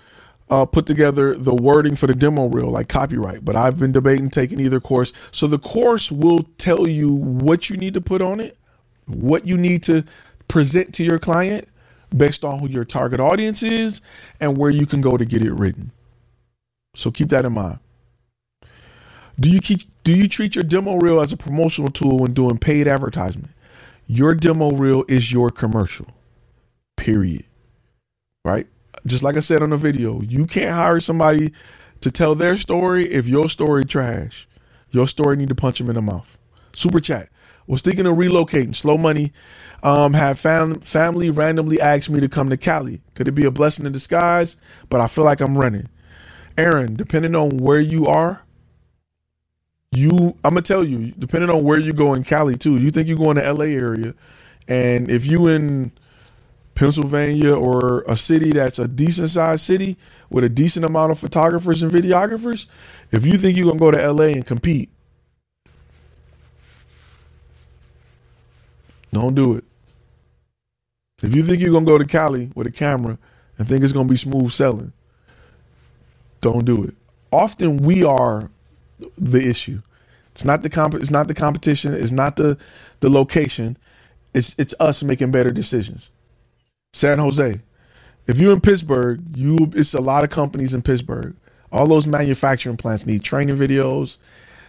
uh, put together the wording for the demo reel, like copyright. But I've been debating taking either course. So the course will tell you what you need to put on it, what you need to present to your client, based on who your target audience is and where you can go to get it written. So keep that in mind. Do you keep do you treat your demo reel as a promotional tool when doing paid advertisement? Your demo reel is your commercial. Period. Right? Just like I said on the video, you can't hire somebody to tell their story if your story trash. Your story need to punch them in the mouth. Super chat. Was thinking of relocating. Slow money. Um, have fam- family randomly asked me to come to Cali. Could it be a blessing in disguise? But I feel like I'm running. Aaron, depending on where you are, you I'm gonna tell you, depending on where you go in Cali too. You think you go in the LA area, and if you in Pennsylvania or a city that's a decent sized city with a decent amount of photographers and videographers, if you think you're gonna go to LA and compete, don't do it. If you think you're gonna go to Cali with a camera and think it's gonna be smooth selling, don't do it. Often we are the issue. It's not the comp- it's not the competition, it's not the the location. It's it's us making better decisions. San Jose. If you're in Pittsburgh, you it's a lot of companies in Pittsburgh. All those manufacturing plants need training videos.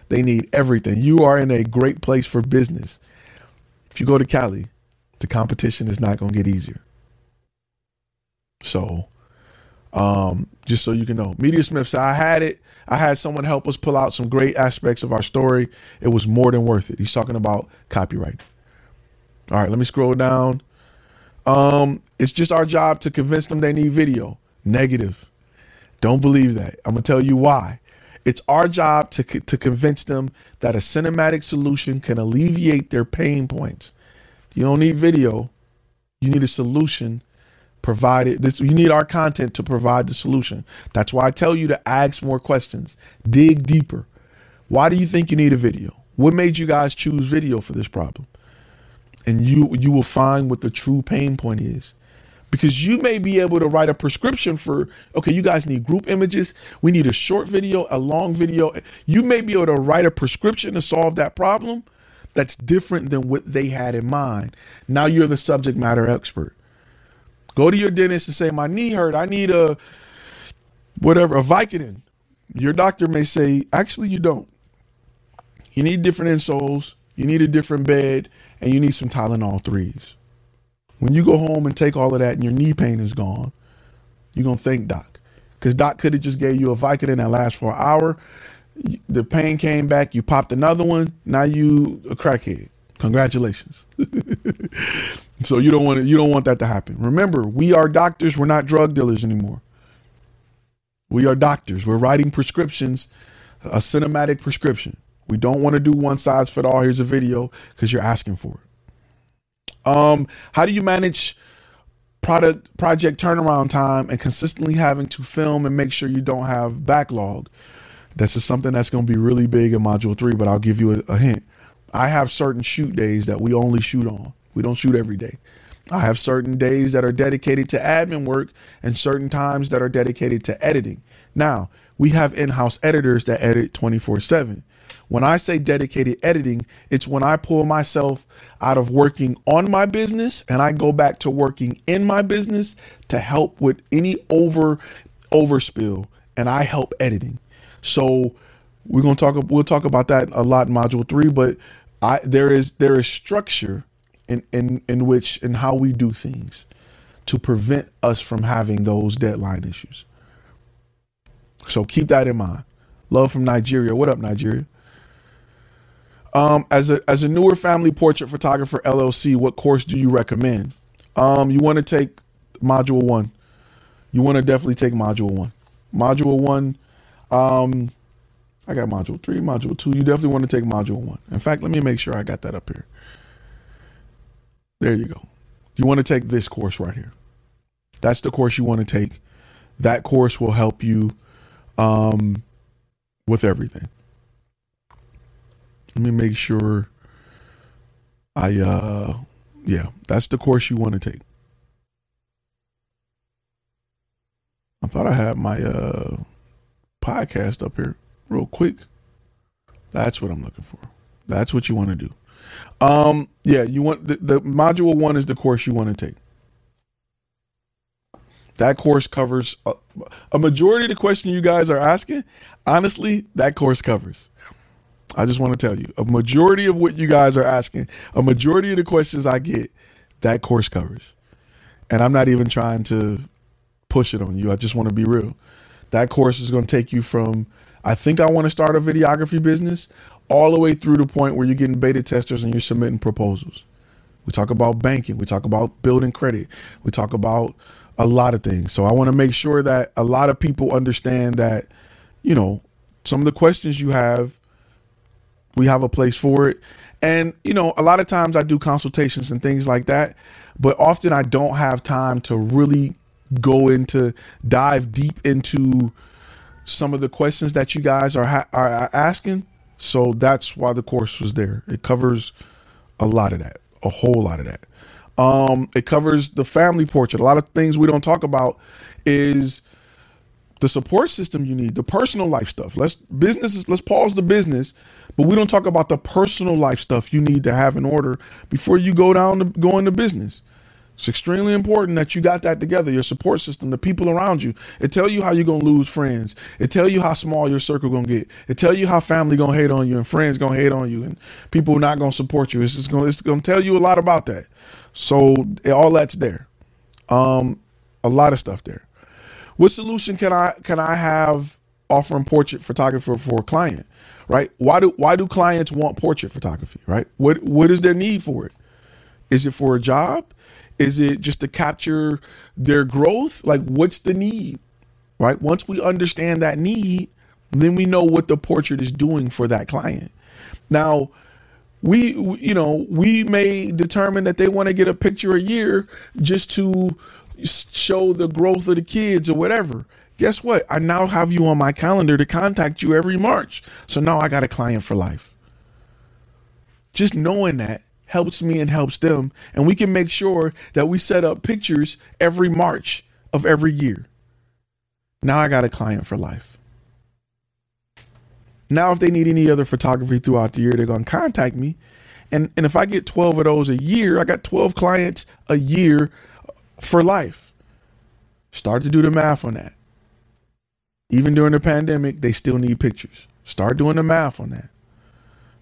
They need everything. You are in a great place for business. If you go to Cali, the competition is not going to get easier. So, um, just so you can know, Media Smith said, I had it. I had someone help us pull out some great aspects of our story. It was more than worth it. He's talking about copyright. All right, let me scroll down. Um, it's just our job to convince them they need video. Negative. Don't believe that. I'm gonna tell you why. It's our job to to convince them that a cinematic solution can alleviate their pain points. You don't need video. You need a solution provided this you need our content to provide the solution. That's why I tell you to ask more questions. Dig deeper. Why do you think you need a video? What made you guys choose video for this problem? And you you will find what the true pain point is. Because you may be able to write a prescription for okay, you guys need group images. We need a short video, a long video. You may be able to write a prescription to solve that problem that's different than what they had in mind. Now you're the subject matter expert. Go to your dentist and say, My knee hurt. I need a whatever, a Vicodin. Your doctor may say, Actually, you don't. You need different insoles, you need a different bed, and you need some Tylenol threes. When you go home and take all of that and your knee pain is gone, you're going to thank Doc. Because Doc could have just gave you a Vicodin that lasts for an hour the pain came back. You popped another one. Now you a crackhead. Congratulations. so you don't want to, you don't want that to happen. Remember, we are doctors, we're not drug dealers anymore. We are doctors. We're writing prescriptions, a cinematic prescription. We don't want to do one size fit all. Here's a video because you're asking for it. Um, how do you manage product project turnaround time and consistently having to film and make sure you don't have backlog? This is something that's going to be really big in module three, but I'll give you a, a hint. I have certain shoot days that we only shoot on. We don't shoot every day. I have certain days that are dedicated to admin work and certain times that are dedicated to editing. Now, we have in house editors that edit 24 7. When I say dedicated editing, it's when I pull myself out of working on my business and I go back to working in my business to help with any over overspill and I help editing. So we're going to talk we'll talk about that a lot in module 3, but I there is there is structure in in in which in how we do things to prevent us from having those deadline issues. So keep that in mind. Love from Nigeria. What up, Nigeria? Um, as a as a newer family portrait photographer LLC, what course do you recommend? Um, you want to take module one. You want to definitely take module one. Module one, um, I got module three, module two. You definitely want to take module one. In fact, let me make sure I got that up here. There you go. You want to take this course right here. That's the course you want to take. That course will help you um, with everything. Let me make sure I uh yeah, that's the course you want to take. I thought I had my uh podcast up here real quick. That's what I'm looking for. That's what you want to do. Um, yeah, you want the, the module one is the course you want to take. That course covers a, a majority of the question you guys are asking. Honestly, that course covers. I just want to tell you a majority of what you guys are asking, a majority of the questions I get, that course covers. And I'm not even trying to push it on you. I just want to be real. That course is going to take you from I think I want to start a videography business all the way through the point where you're getting beta testers and you're submitting proposals. We talk about banking, we talk about building credit, we talk about a lot of things. So I want to make sure that a lot of people understand that, you know, some of the questions you have, we have a place for it. And, you know, a lot of times I do consultations and things like that, but often I don't have time to really go into dive deep into some of the questions that you guys are ha- are asking. So that's why the course was there. It covers a lot of that, a whole lot of that. Um, it covers the family portrait. A lot of things we don't talk about is the support system you need, the personal life stuff. Let's businesses. Let's pause the business, but we don't talk about the personal life stuff you need to have in order before you go down to go into business. It's extremely important that you got that together, your support system, the people around you. It tell you how you're gonna lose friends. It tell you how small your circle gonna get. It tell you how family gonna hate on you and friends gonna hate on you and people not gonna support you. It's just gonna it's gonna tell you a lot about that. So all that's there. Um, a lot of stuff there. What solution can I can I have offering portrait photography for a client? Right? Why do why do clients want portrait photography? Right? What what is their need for it? Is it for a job? Is it just to capture their growth? Like, what's the need? Right? Once we understand that need, then we know what the portrait is doing for that client. Now, we, you know, we may determine that they want to get a picture a year just to show the growth of the kids or whatever. Guess what? I now have you on my calendar to contact you every March. So now I got a client for life. Just knowing that helps me and helps them. And we can make sure that we set up pictures every March of every year. Now I got a client for life. Now, if they need any other photography throughout the year, they're going to contact me. And, and if I get 12 of those a year, I got 12 clients a year for life. Start to do the math on that. Even during the pandemic, they still need pictures. Start doing the math on that.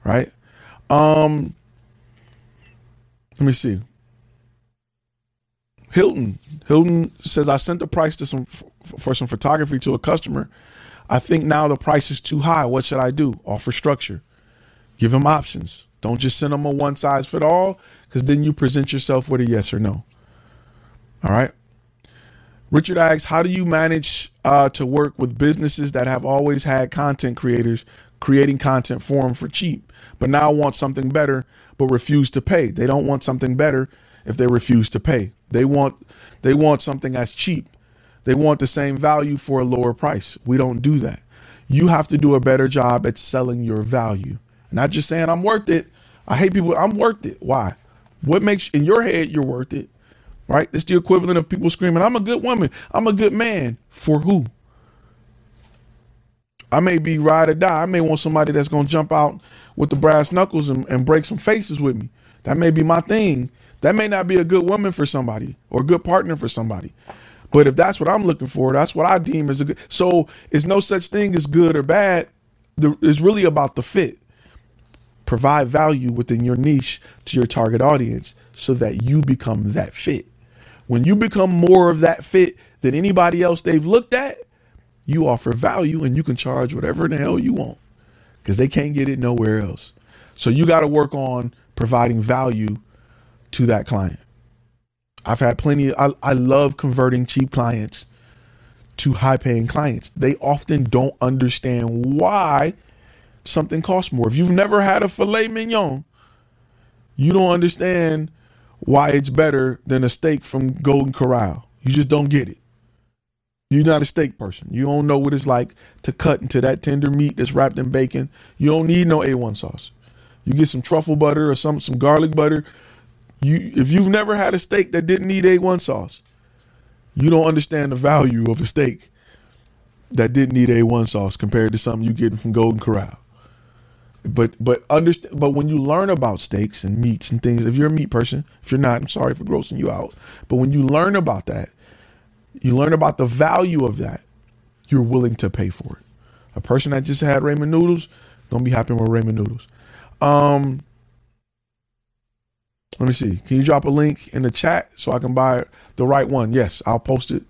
Right? Um, let me see. Hilton. Hilton says I sent the price to some for some photography to a customer. I think now the price is too high. What should I do? Offer structure. Give them options. Don't just send them a one size fit all because then you present yourself with a yes or no. All right. Richard asks, how do you manage uh, to work with businesses that have always had content creators creating content for them for cheap, but now want something better but refuse to pay? They don't want something better if they refuse to pay. They want they want something as cheap. They want the same value for a lower price. We don't do that. You have to do a better job at selling your value. Not just saying I'm worth it. I hate people. I'm worth it. Why? What makes in your head you're worth it? Right? It's the equivalent of people screaming, I'm a good woman. I'm a good man. For who? I may be ride or die. I may want somebody that's going to jump out with the brass knuckles and, and break some faces with me. That may be my thing. That may not be a good woman for somebody or a good partner for somebody. But if that's what I'm looking for, that's what I deem as a good. So it's no such thing as good or bad. It's really about the fit. Provide value within your niche to your target audience so that you become that fit. When you become more of that fit than anybody else they've looked at, you offer value and you can charge whatever the hell you want because they can't get it nowhere else. So you got to work on providing value to that client. I've had plenty. Of, I, I love converting cheap clients to high paying clients. They often don't understand why something costs more. If you've never had a filet mignon, you don't understand why it's better than a steak from Golden Corral. You just don't get it. You're not a steak person. You don't know what it's like to cut into that tender meat that's wrapped in bacon. You don't need no A1 sauce. You get some truffle butter or some some garlic butter. You if you've never had a steak that didn't need A1 sauce, you don't understand the value of a steak that didn't need A1 sauce compared to something you getting from Golden Corral. But but understand but when you learn about steaks and meats and things, if you're a meat person, if you're not, I'm sorry for grossing you out. But when you learn about that, you learn about the value of that, you're willing to pay for it. A person that just had ramen noodles, don't be happy with ramen noodles. Um let me see. Can you drop a link in the chat so I can buy the right one? Yes, I'll post it.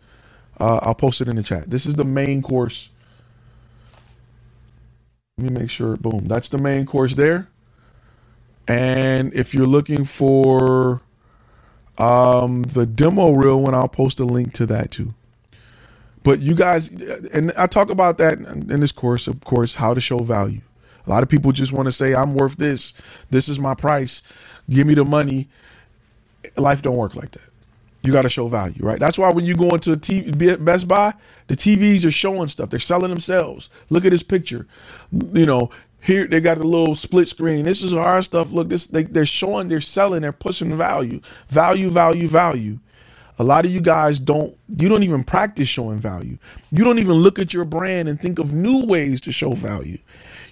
Uh, I'll post it in the chat. This is the main course let me make sure. Boom. That's the main course there. And if you're looking for um, the demo reel one, I'll post a link to that too. But you guys, and I talk about that in this course, of course, how to show value. A lot of people just want to say, I'm worth this. This is my price. Give me the money. Life don't work like that. You got to show value, right? That's why when you go into TV, Best Buy, the TVs are showing stuff. They're selling themselves. Look at this picture. You know, here they got the little split screen. This is our stuff. Look, this they, they're showing, they're selling, they're pushing value, value, value, value. A lot of you guys don't. You don't even practice showing value. You don't even look at your brand and think of new ways to show value.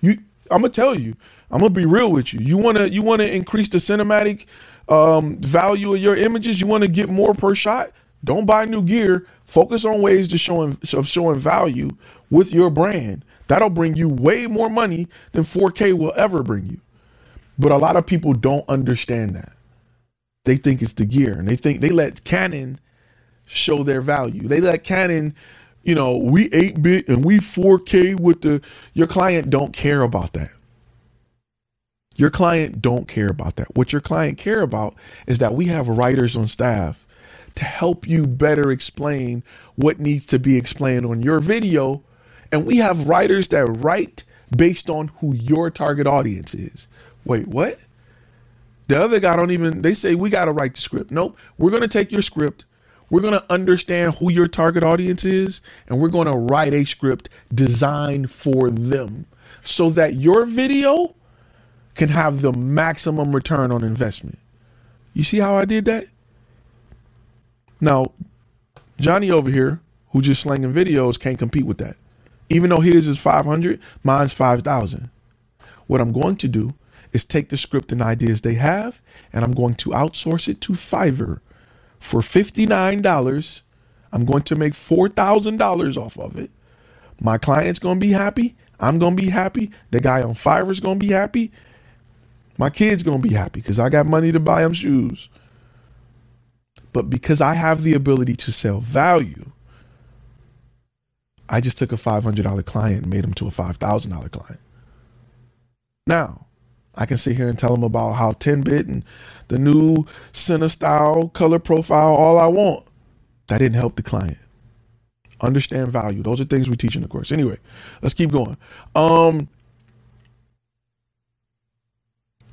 You, I'm gonna tell you. I'm gonna be real with you. You wanna you wanna increase the cinematic um, value of your images, you want to get more per shot, don't buy new gear. Focus on ways to showing of showing value with your brand. That'll bring you way more money than 4K will ever bring you. But a lot of people don't understand that. They think it's the gear, and they think they let Canon show their value. They let Canon, you know, we 8 bit and we 4K with the. Your client don't care about that. Your client don't care about that. What your client care about is that we have writers on staff to help you better explain what needs to be explained on your video. And we have writers that write based on who your target audience is. Wait, what? The other guy don't even they say we got to write the script. Nope. We're going to take your script. We're going to understand who your target audience is and we're going to write a script designed for them so that your video can have the maximum return on investment. You see how I did that? Now, Johnny over here, who just slanging videos, can't compete with that. Even though his is 500, mine's 5,000. What I'm going to do is take the script and ideas they have, and I'm going to outsource it to Fiverr for $59. I'm going to make $4,000 off of it. My client's going to be happy. I'm going to be happy. The guy on Fiverr's going to be happy. My kid's going to be happy because I got money to buy them shoes. But because I have the ability to sell value, I just took a $500 client and made him to a $5,000 client. Now, I can sit here and tell them about how 10 bit and the new center style color profile, all I want. That didn't help the client. Understand value. Those are things we teach in the course. Anyway, let's keep going. Um,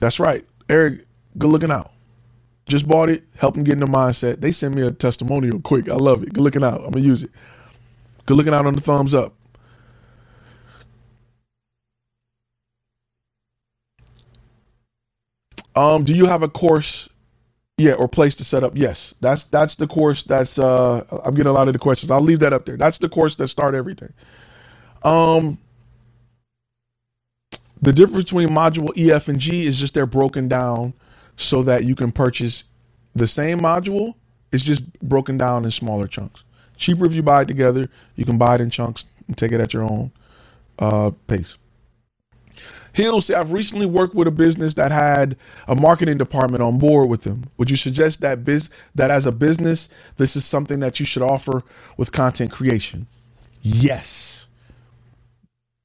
that's right. Eric, good looking out. Just bought it, help them get in the mindset. They send me a testimonial quick. I love it. Good looking out. I'm gonna use it. Good looking out on the thumbs up. Um, do you have a course yeah, or place to set up. Yes, that's that's the course. That's uh, I'm getting a lot of the questions. I'll leave that up there. That's the course that start everything. Um, the difference between module E, F, and G is just they're broken down so that you can purchase the same module. It's just broken down in smaller chunks. Cheaper if you buy it together. You can buy it in chunks and take it at your own uh, pace. He'll say, I've recently worked with a business that had a marketing department on board with them. Would you suggest that biz that as a business, this is something that you should offer with content creation? Yes.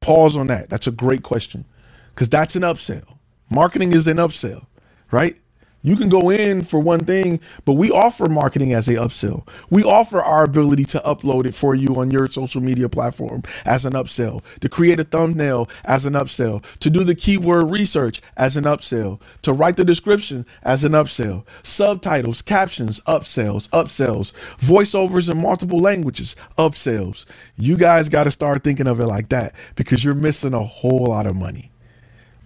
Pause on that. That's a great question. Because that's an upsell. Marketing is an upsell, right? You can go in for one thing, but we offer marketing as a upsell. We offer our ability to upload it for you on your social media platform as an upsell, to create a thumbnail as an upsell, to do the keyword research as an upsell, to write the description as an upsell, subtitles, captions, upsells, upsells, voiceovers in multiple languages, upsells. You guys got to start thinking of it like that because you're missing a whole lot of money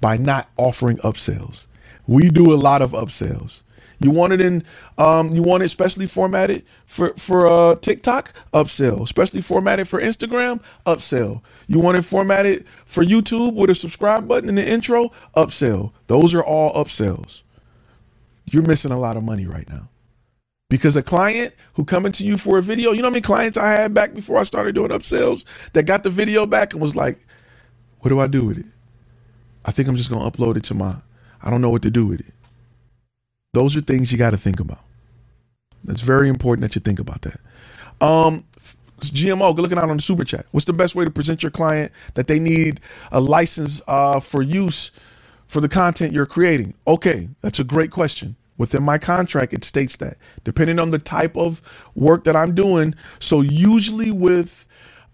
by not offering upsells. We do a lot of upsells. You want it in, um, you want it especially formatted for for uh, TikTok, upsell. Especially formatted for Instagram, upsell. You want it formatted for YouTube with a subscribe button in the intro, upsell. Those are all upsells. You're missing a lot of money right now. Because a client who coming to you for a video, you know how many clients I had back before I started doing upsells that got the video back and was like, "What do I do with it? I think I'm just gonna upload it to my I don't know what to do with it. Those are things you got to think about. That's very important that you think about that. Um, GMO, good looking out on the super chat. What's the best way to present your client that they need a license uh, for use for the content you're creating? Okay, that's a great question. Within my contract, it states that depending on the type of work that I'm doing. So usually with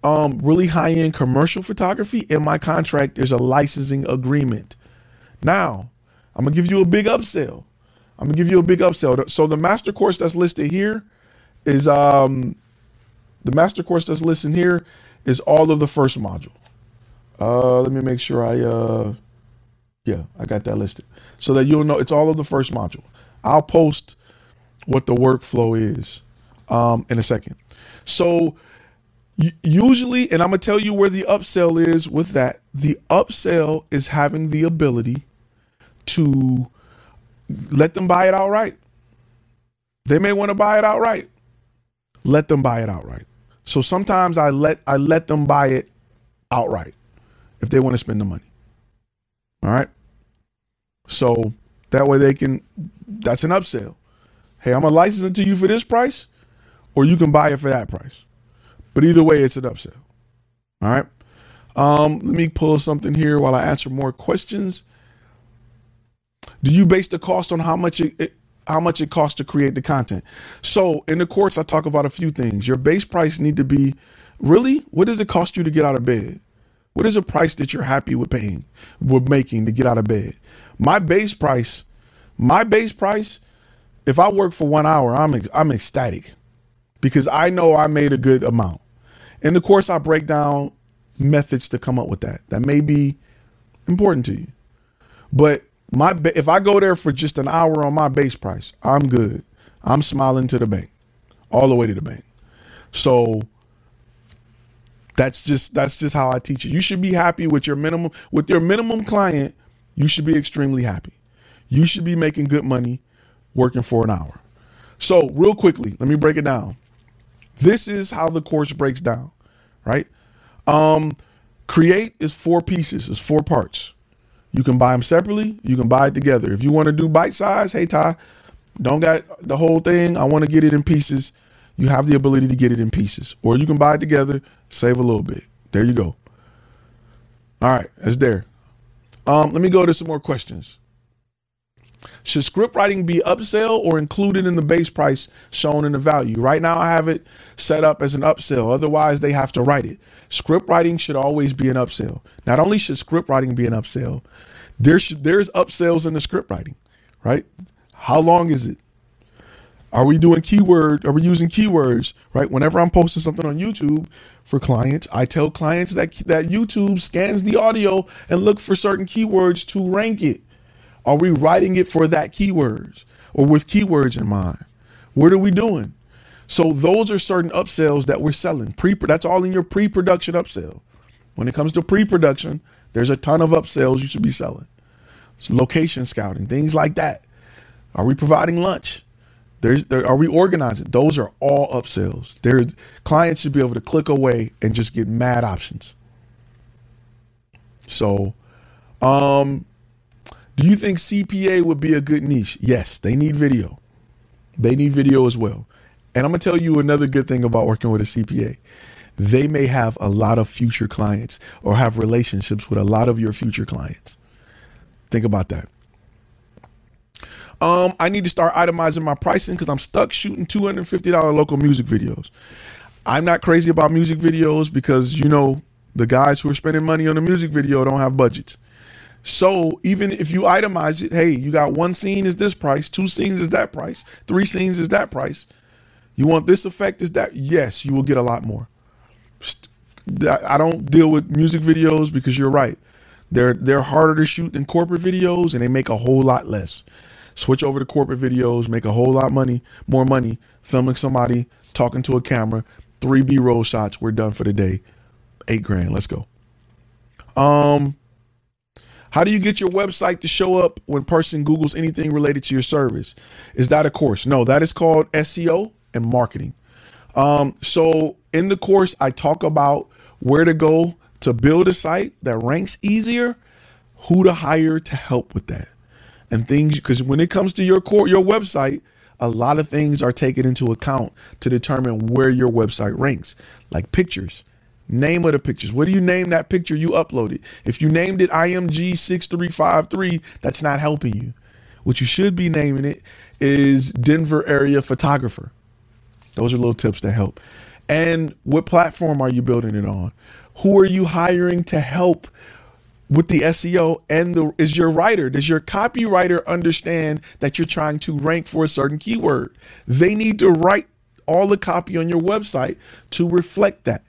um, really high end commercial photography, in my contract, there's a licensing agreement. Now, I'm gonna give you a big upsell. I'm gonna give you a big upsell. So the master course that's listed here is um the master course that's listed here is all of the first module. Uh let me make sure I uh yeah, I got that listed. So that you'll know it's all of the first module. I'll post what the workflow is um in a second. So usually and I'm going to tell you where the upsell is with that. The upsell is having the ability to let them buy it outright. They may want to buy it outright. Let them buy it outright. So sometimes I let I let them buy it outright if they want to spend the money. All right. So that way they can that's an upsell. Hey, I'm gonna license it to you for this price, or you can buy it for that price. But either way, it's an upsell. All right. Um, let me pull something here while I answer more questions. Do you base the cost on how much it, it how much it costs to create the content? So in the course, I talk about a few things. Your base price need to be really what does it cost you to get out of bed? What is a price that you're happy with paying, with making to get out of bed? My base price, my base price, if I work for one hour, I'm I'm ecstatic because I know I made a good amount. And of course, I break down methods to come up with that. That may be important to you, but my if I go there for just an hour on my base price, I'm good. I'm smiling to the bank, all the way to the bank. So that's just that's just how I teach it. You should be happy with your minimum with your minimum client. You should be extremely happy. You should be making good money working for an hour. So real quickly, let me break it down. This is how the course breaks down, right? Um, create is four pieces, it's four parts. You can buy them separately. You can buy it together. If you want to do bite size, hey Ty, don't got the whole thing. I want to get it in pieces. You have the ability to get it in pieces, or you can buy it together, save a little bit. There you go. All right, it's there. Um, let me go to some more questions. Should script writing be upsell or included in the base price shown in the value? Right now, I have it set up as an upsell. Otherwise, they have to write it. Script writing should always be an upsell. Not only should script writing be an upsell, there should, there's upsells in the script writing, right? How long is it? Are we doing keyword? Are we using keywords? Right. Whenever I'm posting something on YouTube for clients, I tell clients that that YouTube scans the audio and look for certain keywords to rank it. Are we writing it for that keywords or with keywords in mind? What are we doing? So those are certain upsells that we're selling. Pre that's all in your pre-production upsell. When it comes to pre-production, there's a ton of upsells you should be selling. Location scouting, things like that. Are we providing lunch? There's, there, are we organizing? Those are all upsells. Clients should be able to click away and just get mad options. So, um, do you think CPA would be a good niche? Yes, they need video. They need video as well. And I'm gonna tell you another good thing about working with a CPA. They may have a lot of future clients or have relationships with a lot of your future clients. Think about that. Um, I need to start itemizing my pricing because I'm stuck shooting $250 local music videos. I'm not crazy about music videos because you know the guys who are spending money on a music video don't have budgets. So even if you itemize it, hey, you got one scene is this price, two scenes is that price, three scenes is that price. You want this effect is that? Yes, you will get a lot more. I don't deal with music videos because you're right. They're they're harder to shoot than corporate videos and they make a whole lot less switch over to corporate videos, make a whole lot money, more money, filming somebody, talking to a camera, three B roll shots, we're done for the day. Eight grand. Let's go. Um how do you get your website to show up when person Googles anything related to your service? Is that a course? No, that is called SEO and marketing. Um, so in the course, I talk about where to go to build a site that ranks easier, who to hire to help with that and things because when it comes to your core your website a lot of things are taken into account to determine where your website ranks like pictures name of the pictures. What do you name that picture you uploaded? If you named it img 6353 that's not helping you. What you should be naming it is denver area photographer. Those are little tips that help. And what platform are you building it on? Who are you hiring to help with the SEO and the is your writer does your copywriter understand that you're trying to rank for a certain keyword? They need to write all the copy on your website to reflect that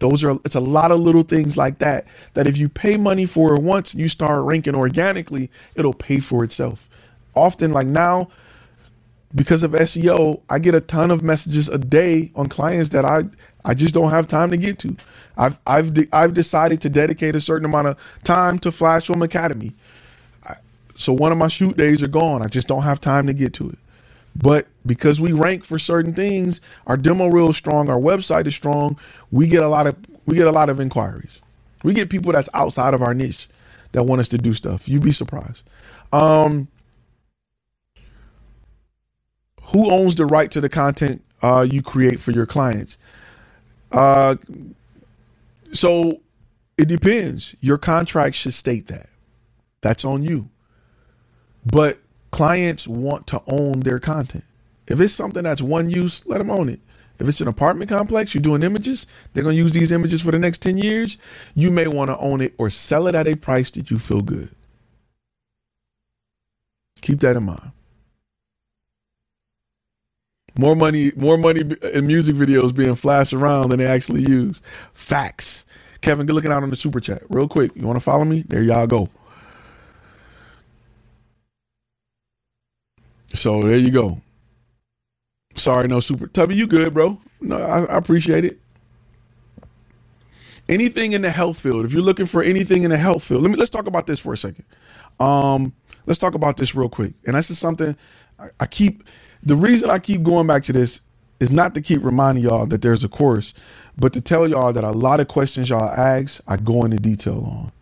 those are it's a lot of little things like that that if you pay money for it once you start ranking organically it'll pay for itself often like now because of SEO I get a ton of messages a day on clients that I I just don't have time to get to. I've I've de- I've decided to dedicate a certain amount of time to Flash Film Academy. I, so one of my shoot days are gone. I just don't have time to get to it. But because we rank for certain things, our demo reel is strong, our website is strong. We get a lot of we get a lot of inquiries. We get people that's outside of our niche that want us to do stuff. You'd be surprised. Um, who owns the right to the content uh, you create for your clients? Uh, so it depends. Your contract should state that. That's on you. But clients want to own their content. If it's something that's one use, let them own it. If it's an apartment complex, you're doing images, they're going to use these images for the next 10 years. You may want to own it or sell it at a price that you feel good. Keep that in mind. More money, more money in music videos being flashed around than they actually use. Facts. Kevin, good looking out on the super chat. Real quick, you want to follow me? There y'all go. So there you go. Sorry, no super. Tubby, you good, bro? No, I, I appreciate it. Anything in the health field. If you're looking for anything in the health field, let me let's talk about this for a second. Um, let's talk about this real quick. And this is something I, I keep the reason I keep going back to this is not to keep reminding y'all that there's a course, but to tell y'all that a lot of questions y'all ask, I go into detail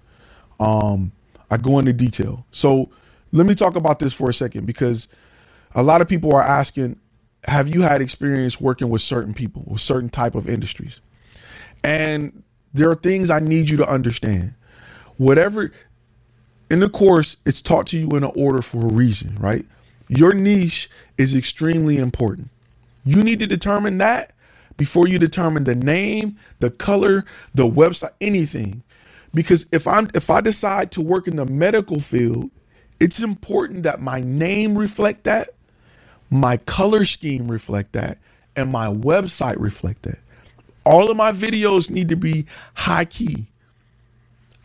on. Um, I go into detail. So let me talk about this for a second because a lot of people are asking, have you had experience working with certain people, with certain type of industries? And there are things I need you to understand. Whatever in the course, it's taught to you in an order for a reason, right? Your niche is extremely important. You need to determine that before you determine the name, the color, the website, anything. Because if I'm if I decide to work in the medical field, it's important that my name reflect that, my color scheme reflect that, and my website reflect that. All of my videos need to be high key.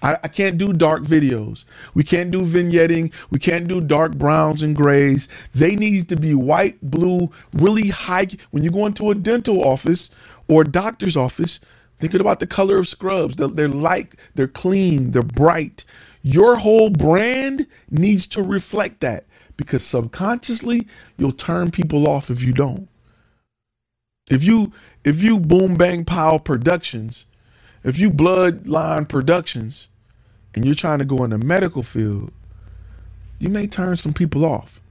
I, I, can't do dark videos. We can't do vignetting. We can't do dark browns and grays. They need to be white, blue, really high. When you go into a dental office or doctor's office, thinking about the color of scrubs. They're, they're light, they're clean, they're bright. Your whole brand needs to reflect that because subconsciously you'll turn people off if you don't. If you if you boom bang pow productions, if you bloodline productions, and you're trying to go in the medical field, you may turn some people off.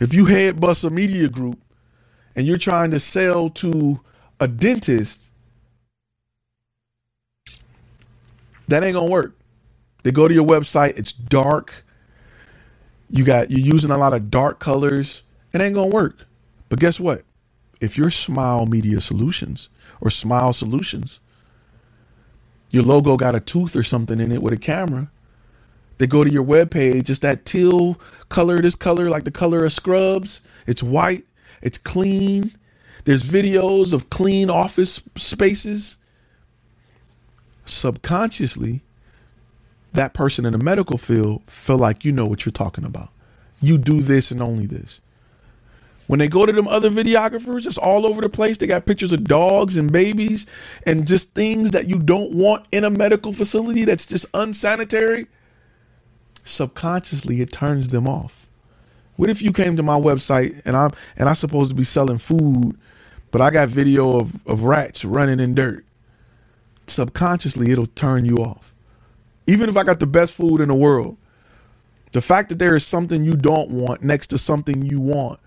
If you head bust a media group and you're trying to sell to a dentist, that ain't gonna work. They go to your website, it's dark. You got you're using a lot of dark colors. It ain't gonna work. But guess what? If you're Smile Media Solutions or Smile Solutions, your logo got a tooth or something in it with a camera. They go to your webpage, it's that teal color, this color, like the color of scrubs. It's white, it's clean. There's videos of clean office spaces. Subconsciously, that person in the medical field feel like you know what you're talking about. You do this and only this. When they go to them other videographers, it's all over the place. They got pictures of dogs and babies and just things that you don't want in a medical facility that's just unsanitary. Subconsciously, it turns them off. What if you came to my website and I'm and I'm supposed to be selling food, but I got video of, of rats running in dirt? Subconsciously, it'll turn you off. Even if I got the best food in the world, the fact that there is something you don't want next to something you want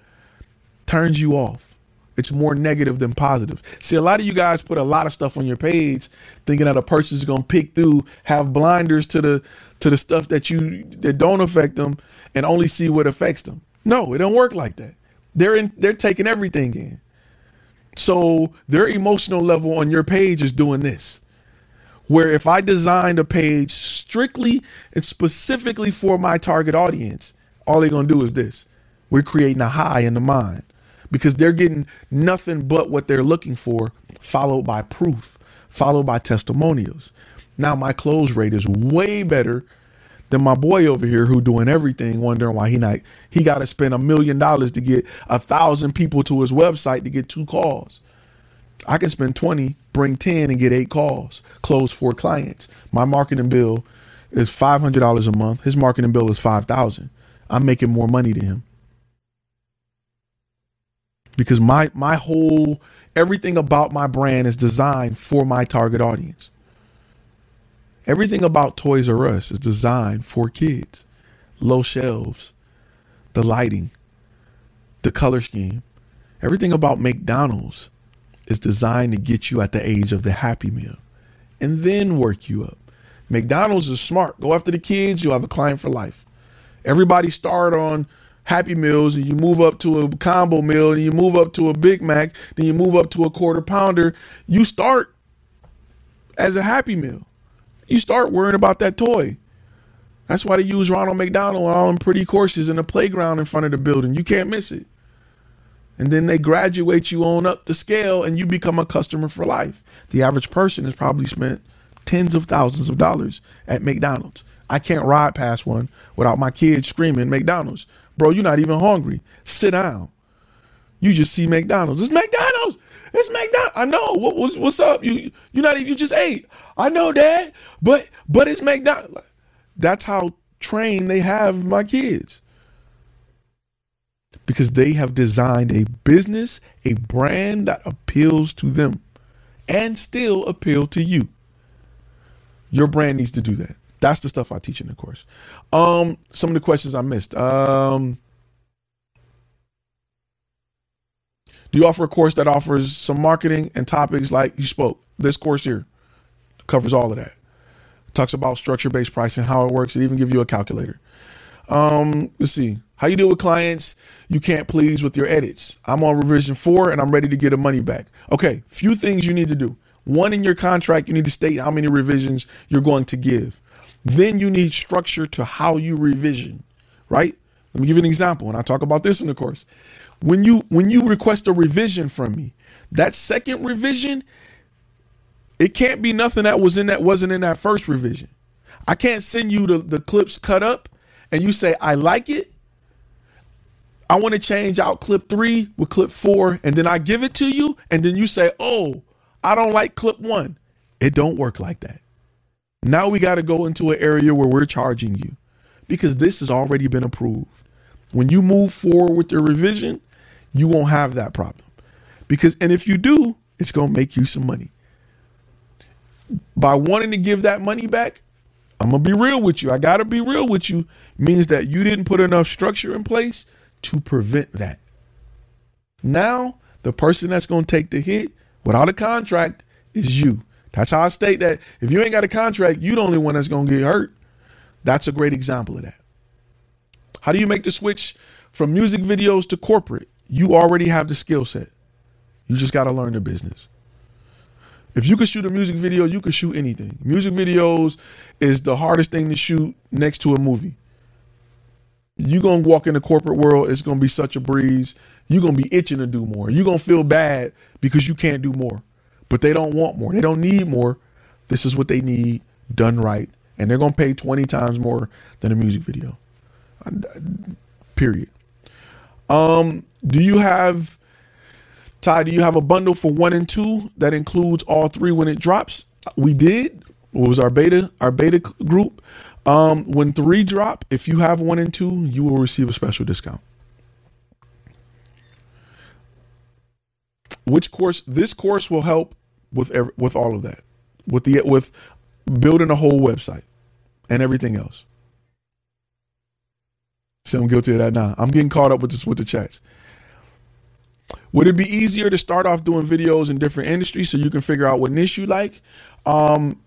turns you off. It's more negative than positive. See, a lot of you guys put a lot of stuff on your page thinking that a going to pick through, have blinders to the to the stuff that you that don't affect them and only see what affects them. No, it don't work like that. They're in they're taking everything in. So, their emotional level on your page is doing this. Where if I designed a page strictly and specifically for my target audience, all they're going to do is this. We're creating a high in the mind because they're getting nothing but what they're looking for, followed by proof, followed by testimonials. Now my close rate is way better than my boy over here who doing everything, wondering why he not he got to spend a million dollars to get a thousand people to his website to get two calls. I can spend 20, bring 10 and get eight calls, close four clients. My marketing bill is $500 a month. His marketing bill is 5000 I'm making more money to him because my my whole everything about my brand is designed for my target audience. Everything about Toys R Us is designed for kids. Low shelves, the lighting, the color scheme. Everything about McDonald's is designed to get you at the age of the Happy Meal and then work you up. McDonald's is smart. Go after the kids, you'll have a client for life. Everybody start on Happy Meals and you move up to a combo meal and you move up to a Big Mac, then you move up to a quarter pounder, you start as a Happy Meal. You start worrying about that toy. That's why they use Ronald McDonald on all them pretty courses in the playground in front of the building. You can't miss it. And then they graduate you on up the scale and you become a customer for life. The average person has probably spent tens of thousands of dollars at McDonald's. I can't ride past one without my kids screaming McDonald's. Bro, you're not even hungry. Sit down. You just see McDonald's. It's McDonald's. It's McDonald's. I know. What, what's what's up? You you not even you just ate. I know, Dad. But but it's McDonald's. That's how trained they have my kids. Because they have designed a business, a brand that appeals to them and still appeal to you. Your brand needs to do that. That's the stuff I teach in the course. Um, some of the questions I missed. Um, do you offer a course that offers some marketing and topics like you spoke? This course here covers all of that. talks about structure based pricing, how it works. It even give you a calculator. Um, let's see how you deal with clients you can't please with your edits. I'm on revision four and I'm ready to get a money back. Okay, few things you need to do. One in your contract, you need to state how many revisions you're going to give. Then you need structure to how you revision, right? Let me give you an example, and I talk about this in the course. When you when you request a revision from me, that second revision, it can't be nothing that was in that wasn't in that first revision. I can't send you the, the clips cut up and you say, I like it. I want to change out clip three with clip four, and then I give it to you, and then you say, Oh, I don't like clip one. It don't work like that. Now we got to go into an area where we're charging you because this has already been approved. When you move forward with the revision, you won't have that problem. Because and if you do, it's going to make you some money. By wanting to give that money back, I'm to be real with you. I got to be real with you means that you didn't put enough structure in place to prevent that. Now, the person that's to take the hit without a contract is you. That's how I state that if you ain't got a contract, you the only one that's to get hurt. That's a great example of that. How do you make the switch from music videos to corporate? You already have the skill set. You just got to learn the business. If you could shoot a music video, you could shoot anything. Music videos is the hardest thing to shoot next to a movie. You're gonna walk in the corporate world, it's gonna be such a breeze. You're gonna be itching to do more. You're gonna feel bad because you can't do more. But they don't want more. They don't need more. This is what they need done right. And they're gonna pay 20 times more than a music video. Period. Um, do you have Ty, do you have a bundle for one and two that includes all three when it drops? We did. It was our beta, our beta group. Um, when three drop, if you have one and two, you will receive a special discount. Which course? This course will help with every, with all of that, with the with building a whole website and everything else. So I'm guilty of that now. I'm getting caught up with this with the chats. Would it be easier to start off doing videos in different industries so you can figure out what niche you like, um,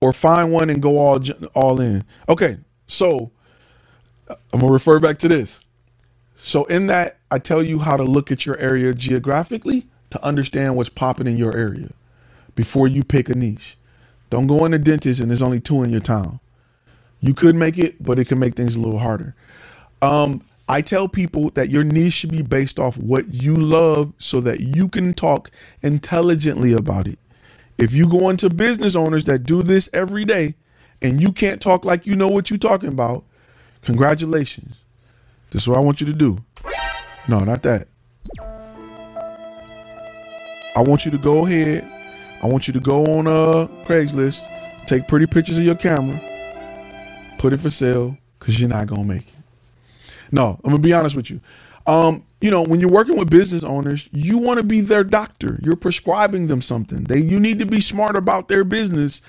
or find one and go all all in? Okay, so I'm gonna refer back to this. So in that, I tell you how to look at your area geographically to understand what's popping in your area before you pick a niche. Don't go in the dentist and there's only two in your town. You could make it, but it can make things a little harder. Um, I tell people that your niche should be based off what you love so that you can talk intelligently about it. If you go into business owners that do this every day and you can't talk like you know what you're talking about, congratulations. This is what I want you to do. No, not that. I want you to go ahead. I want you to go on uh Craigslist, take pretty pictures of your camera, put it for sale, because you're not gonna make it. No, I'm gonna be honest with you. Um, you know, when you're working with business owners, you want to be their doctor. You're prescribing them something. They you need to be smart about their business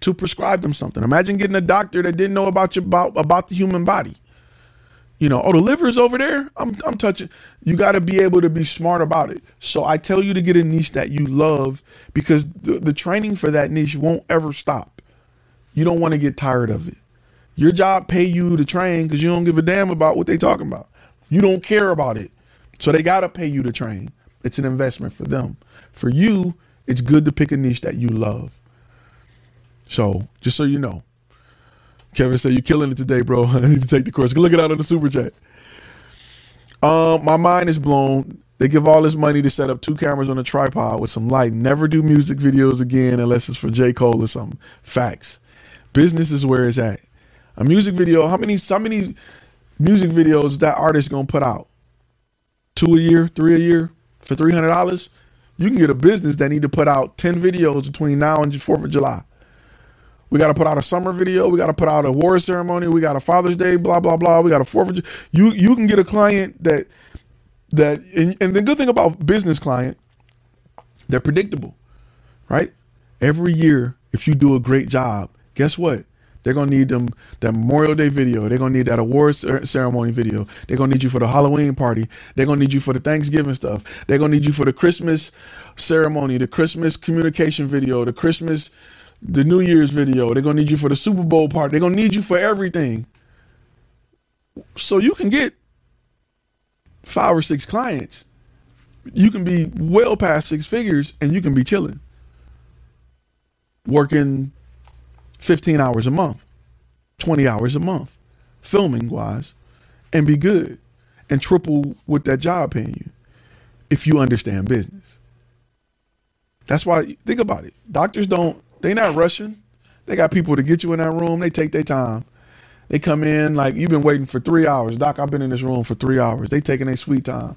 to prescribe them something. Imagine getting a doctor that didn't know about about about the human body. You know, oh, the liver is over there. I'm I'm touching. You got to be able to be smart about it. So I tell you to get a niche that you love because the, the training for that niche won't ever stop. You don't want to get tired of it. Your job pay you to train because you don't give a damn about what they talking about. You don't care about it. So they gotta pay you to train. It's an investment for them. For you, it's good to pick a niche that you love. So just so you know. Kevin said you're killing it today, bro. I need to take the course. Look it out on the super chat. Um, my mind is blown. They give all this money to set up two cameras on a tripod with some light. Never do music videos again unless it's for J. Cole or something. Facts. Business is where it's at. A music video, how many how many music videos that artist gonna put out? Two a year, three a year for three hundred dollars? You can get a business that need to put out ten videos between now and Fourth of July. We got to put out a summer video. We got to put out a war ceremony. We got a Father's Day. Blah blah blah. We got a Fourth of July. You you can get a client that that and, and the good thing about business client, they're predictable, right? Every year, if you do a great job, guess what? They're gonna need them that Memorial Day video. They're gonna need that awards ceremony video. They're gonna need you for the Halloween party. They're gonna need you for the Thanksgiving stuff. They're gonna need you for the Christmas ceremony, the Christmas communication video, the Christmas the New Year's video. They're gonna need you for the Super Bowl part. They're gonna need you for everything. So you can get five or six clients. You can be well past six figures and you can be chilling. Working 15 hours a month, 20 hours a month, filming wise, and be good and triple what that job paying you if you understand business. That's why think about it. Doctors don't they not rushing. They got people to get you in that room. They take their time. They come in like you've been waiting for three hours. Doc, I've been in this room for three hours. They taking their sweet time.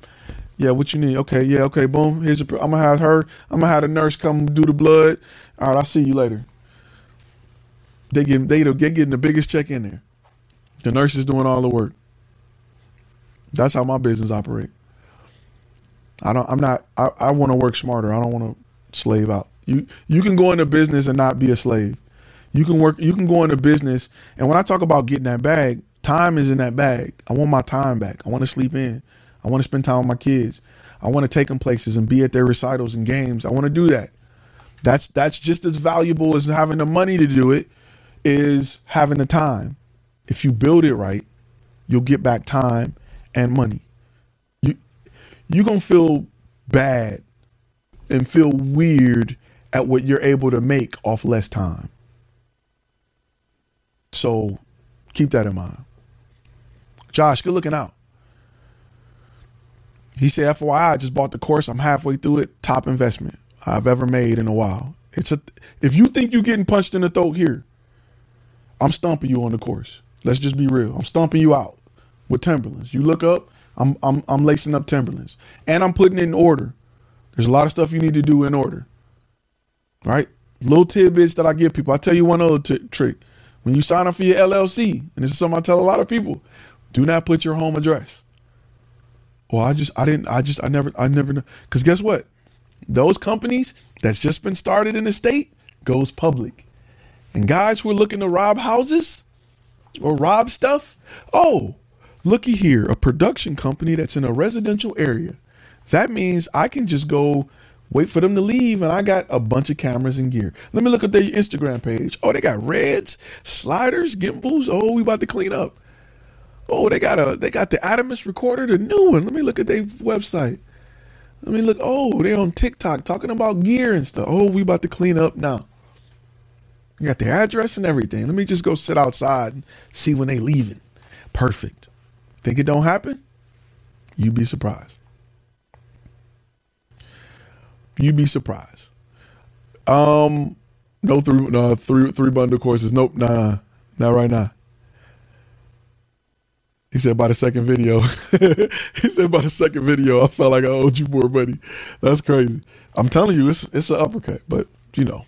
Yeah, what you need? Okay, yeah, okay, boom. Here's a, I'm gonna have her. I'm gonna have the nurse come do the blood. All right, I'll see you later. They get they they getting the biggest check in there. The nurse is doing all the work. That's how my business operate. I don't. I'm not. I, I want to work smarter. I don't want to slave out. You you can go into business and not be a slave. You can work. You can go into business, and when I talk about getting that bag, time is in that bag. I want my time back. I want to sleep in. I want to spend time with my kids. I want to take them places and be at their recitals and games. I want to do that. That's that's just as valuable as having the money to do it. Is having the time. If you build it right, you'll get back time and money. You you're gonna feel bad and feel weird at what you're able to make off less time. So keep that in mind. Josh, good looking out. He said, FYI, I just bought the course. I'm halfway through it. Top investment I've ever made in a while. It's a if you think you're getting punched in the throat here, I'm stumping you on the course. Let's just be real. I'm stumping you out with Timberlands. You look up, I'm I'm I'm lacing up Timberlands. And I'm putting in order. There's a lot of stuff you need to do in order. Right? Little tidbits that I give people. I'll tell you one other t- trick. When you sign up for your LLC, and this is something I tell a lot of people, do not put your home address. Well, I just, I didn't, I just, I never, I never know. Because guess what? Those companies that's just been started in the state goes public. And guys who are looking to rob houses or rob stuff, oh, looky here, a production company that's in a residential area. That means I can just go wait for them to leave and I got a bunch of cameras and gear. Let me look at their Instagram page. Oh, they got reds, sliders, gimbals. Oh, we about to clean up. Oh, they got a they got the Atomos recorder, the new one. Let me look at their website. Let me look. Oh, they're on TikTok talking about gear and stuff. Oh, we about to clean up now. You got their address and everything. Let me just go sit outside and see when they leaving. Perfect. Think it don't happen? You'd be surprised. You'd be surprised. Um, no three, no three, three bundle courses. Nope, nah, nah, not right now. He said by the second video. he said by the second video, I felt like I owed you more money. That's crazy. I'm telling you, it's it's an uppercut, but you know,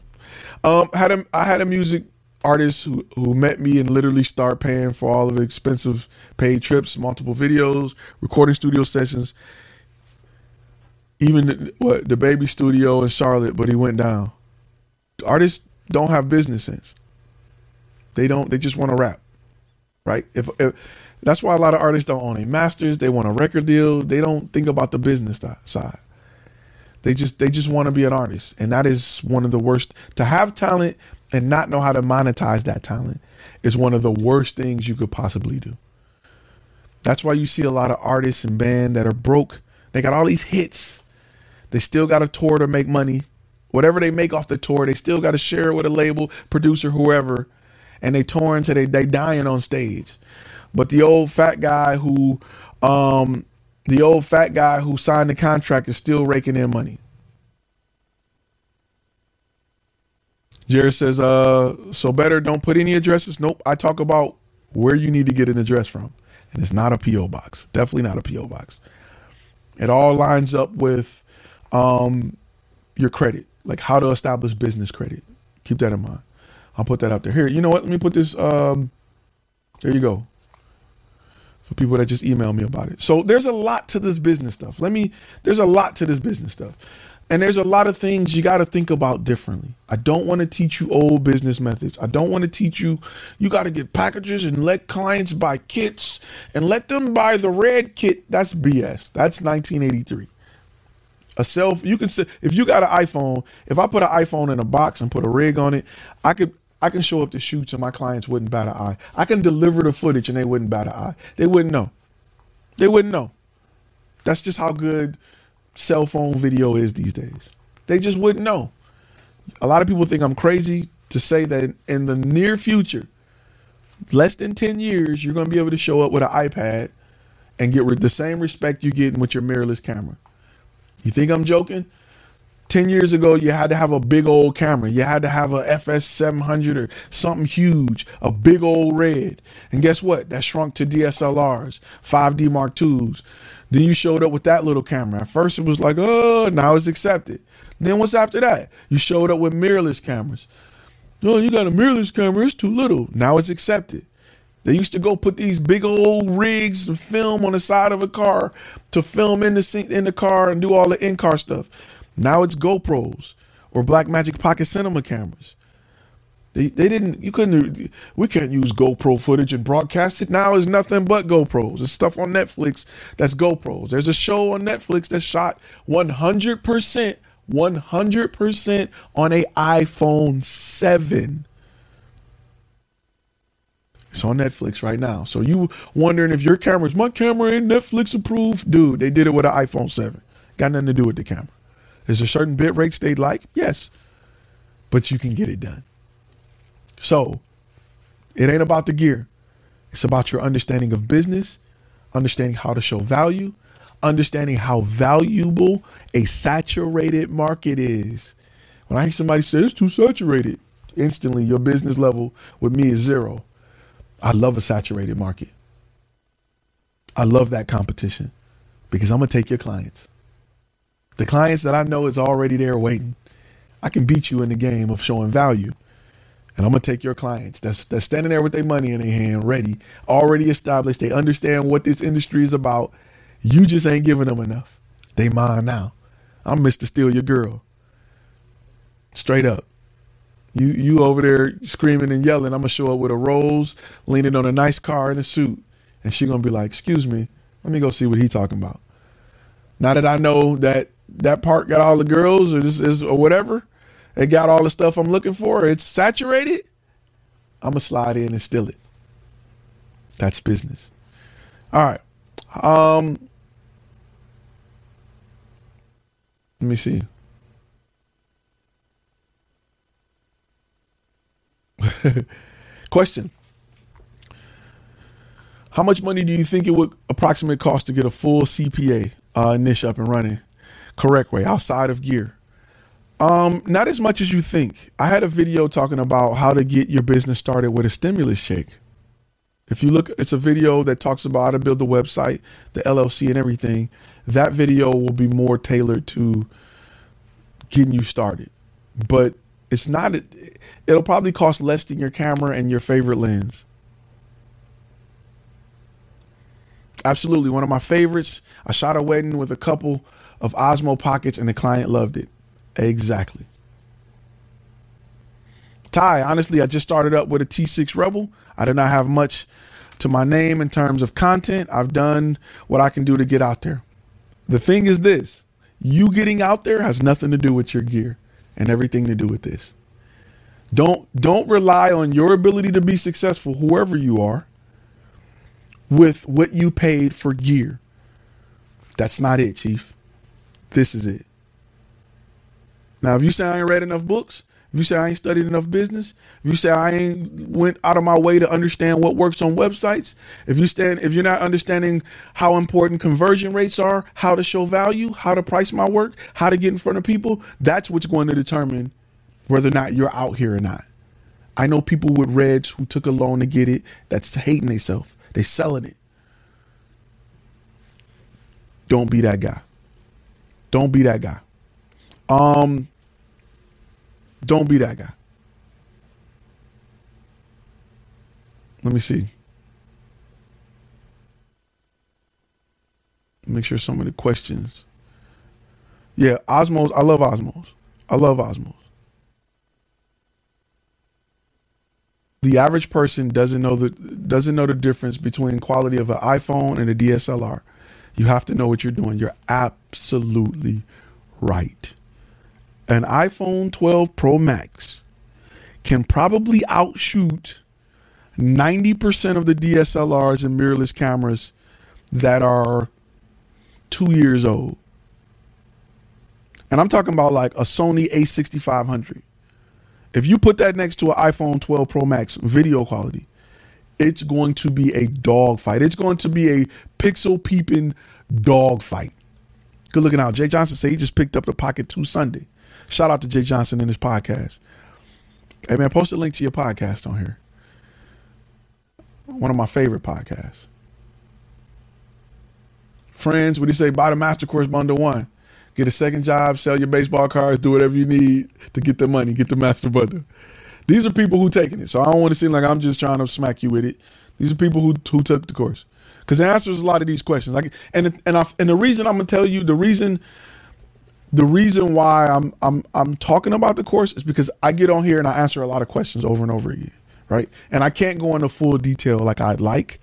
um, had a I had a music artist who who met me and literally start paying for all of the expensive paid trips, multiple videos, recording studio sessions even the, what the baby studio in Charlotte, but he went down. Artists don't have business sense. They don't. They just want to rap, right? If, if that's why a lot of artists don't own a masters. They want a record deal. They don't think about the business side. They just they just want to be an artist, and that is one of the worst. To have talent and not know how to monetize that talent is one of the worst things you could possibly do. That's why you see a lot of artists and band that are broke. They got all these hits, they still got a tour to make money. Whatever they make off the tour, they still got to share it with a label, producer, whoever. And they tour until they they dying on stage. But the old fat guy who, um, the old fat guy who signed the contract is still raking in money. Jared says, uh, so better don't put any addresses. Nope. I talk about where you need to get an address from. And it's not a P.O. box. Definitely not a P.O. box. It all lines up with um, your credit, like how to establish business credit. Keep that in mind. I'll put that out there. Here, you know what? Let me put this. Um, there you go. For people that just email me about it. So there's a lot to this business stuff. Let me. There's a lot to this business stuff. And there's a lot of things you got to think about differently. I don't want to teach you old business methods. I don't want to teach you, you got to get packages and let clients buy kits and let them buy the red kit. That's BS. That's 1983. A self you can say if you got an iPhone, if I put an iPhone in a box and put a rig on it, I could I can show up to shoots and my clients wouldn't bat an eye. I can deliver the footage and they wouldn't bat an eye. They wouldn't know. They wouldn't know. That's just how good cell phone video is these days. They just wouldn't know. A lot of people think I'm crazy to say that in the near future, less than 10 years, you're going to be able to show up with an iPad and get the same respect you're getting with your mirrorless camera. You think I'm joking? 10 years ago, you had to have a big old camera. You had to have a FS700 or something huge, a big old red. And guess what? That shrunk to DSLRs, 5D Mark IIs. Then you showed up with that little camera. At first, it was like, oh, now it's accepted. Then what's after that? You showed up with mirrorless cameras. No, oh, you got a mirrorless camera. It's too little. Now it's accepted. They used to go put these big old rigs and film on the side of a car to film in the in the car and do all the in-car stuff. Now it's GoPros or Blackmagic Pocket Cinema cameras. They, they didn't you couldn't we can't use GoPro footage and broadcast it. Now it's nothing but GoPros. There's stuff on Netflix that's GoPros. There's a show on Netflix that's shot 100% 100% on a iPhone 7. It's on Netflix right now. So you wondering if your camera's my camera ain't Netflix approved? Dude, they did it with an iPhone 7. Got nothing to do with the camera. Is there certain bit rates they like? Yes. But you can get it done. So it ain't about the gear. It's about your understanding of business, understanding how to show value, understanding how valuable a saturated market is. When I hear somebody say it's too saturated, instantly your business level with me is zero. I love a saturated market. I love that competition because I'm going to take your clients. The clients that I know is already there waiting. I can beat you in the game of showing value. And I'm gonna take your clients that's that's standing there with their money in their hand, ready, already established. They understand what this industry is about. You just ain't giving them enough. They mine now. I'm Mr. Steal Your Girl. Straight up. You you over there screaming and yelling. I'm gonna show up with a rose, leaning on a nice car in a suit, and she gonna be like, "Excuse me, let me go see what he talking about." Now that I know that that part got all the girls or this is or whatever, it got all the stuff I'm looking for. It's saturated. I'm gonna slide in and steal it. That's business. All right. Um. Let me see. Question. How much money do you think it would approximately cost to get a full CPA uh, niche up and running correct way outside of gear? Um, not as much as you think. I had a video talking about how to get your business started with a stimulus check. If you look, it's a video that talks about how to build the website, the LLC, and everything. That video will be more tailored to getting you started. But it's not, it'll probably cost less than your camera and your favorite lens. Absolutely. One of my favorites. I shot a wedding with a couple of Osmo pockets and the client loved it. Exactly. Ty, honestly, I just started up with a T6 Rebel. I do not have much to my name in terms of content. I've done what I can do to get out there. The thing is this you getting out there has nothing to do with your gear and everything to do with this. Don't don't rely on your ability to be successful, whoever you are, with what you paid for gear. That's not it, Chief. This is it. Now, if you say I ain't read enough books, if you say I ain't studied enough business, if you say I ain't went out of my way to understand what works on websites, if you stand if you're not understanding how important conversion rates are, how to show value, how to price my work, how to get in front of people, that's what's going to determine whether or not you're out here or not. I know people with reds who took a loan to get it that's hating themselves. They selling it. Don't be that guy. Don't be that guy. Um don't be that guy. Let me see. Make sure some of the questions. Yeah, Osmos. I love Osmos. I love Osmos. The average person doesn't know the doesn't know the difference between quality of an iPhone and a DSLR. You have to know what you're doing. You're absolutely right, an iPhone 12 Pro Max can probably outshoot 90% of the DSLRs and mirrorless cameras that are two years old. And I'm talking about like a Sony A6500. If you put that next to an iPhone 12 Pro Max video quality, it's going to be a dog fight. It's going to be a pixel peeping dog fight. Good looking out. Jay Johnson said he just picked up the Pocket 2 Sunday. Shout out to Jay Johnson in his podcast. Hey man, post a link to your podcast on here. One of my favorite podcasts. Friends, what do you say? Buy the Master Course Bundle 1. Get a second job, sell your baseball cards, do whatever you need to get the money, get the Master Bundle. These are people who taking it. So I don't want to seem like I'm just trying to smack you with it. These are people who who took the course because it answers a lot of these questions. Like and and I, and the reason I'm gonna tell you the reason the reason why I'm I'm I'm talking about the course is because I get on here and I answer a lot of questions over and over again, right? And I can't go into full detail like I'd like.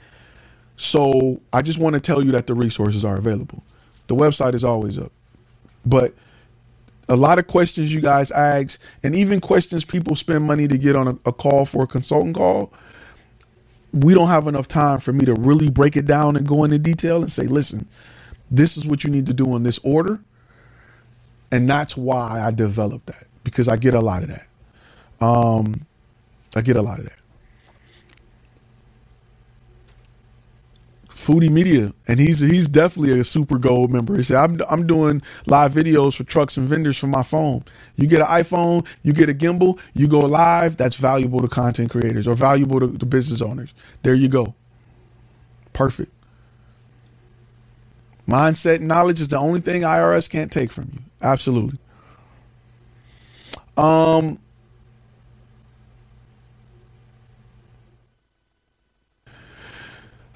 So I just want to tell you that the resources are available. The website is always up. But a lot of questions you guys ask, and even questions people spend money to get on a, a call for a consultant call, we don't have enough time for me to really break it down and go into detail and say, listen, this is what you need to do in this order. And that's why I developed that because I get a lot of that. Um, I get a lot of that. Foodie Media, and he's he's definitely a super gold member. He said, "I'm I'm doing live videos for trucks and vendors from my phone. You get an iPhone, you get a gimbal, you go live. That's valuable to content creators or valuable to, to business owners. There you go. Perfect. Mindset knowledge is the only thing IRS can't take from you. Absolutely. Um,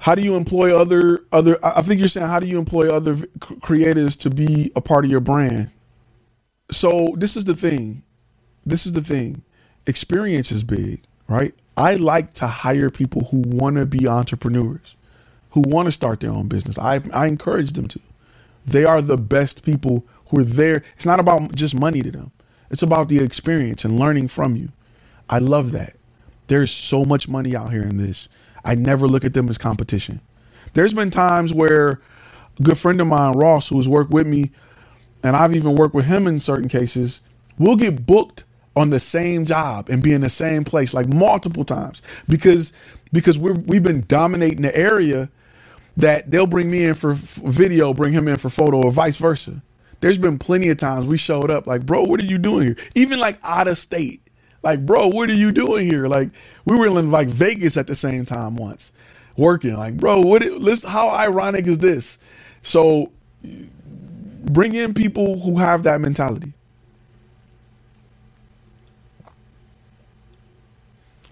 how do you employ other other i think you're saying how do you employ other creators to be a part of your brand? So this is the thing. This is the thing. Experience is big right? I like to hire people who want to be entrepreneurs who want to start their own business. I i encourage them to. They are the best people who are there. It's not about just money to them. It's about the experience and learning from you. I love that. There's so much money out here in this I never look at them as competition. There's been times where a good friend of mine, Ross, who has worked with me, and I've even worked with him in certain cases, we'll get booked on the same job and be in the same place like multiple times because because we're we've been dominating the area that they'll bring me in for video, bring him in for photo, or vice versa. There's been plenty of times we showed up like, bro, what are you doing here? Even like out of state. Like, bro, what are you doing here? Like, we were in like Vegas at the same time once, working. Like, bro, what? Listen, how ironic is this? So, bring in people who have that mentality.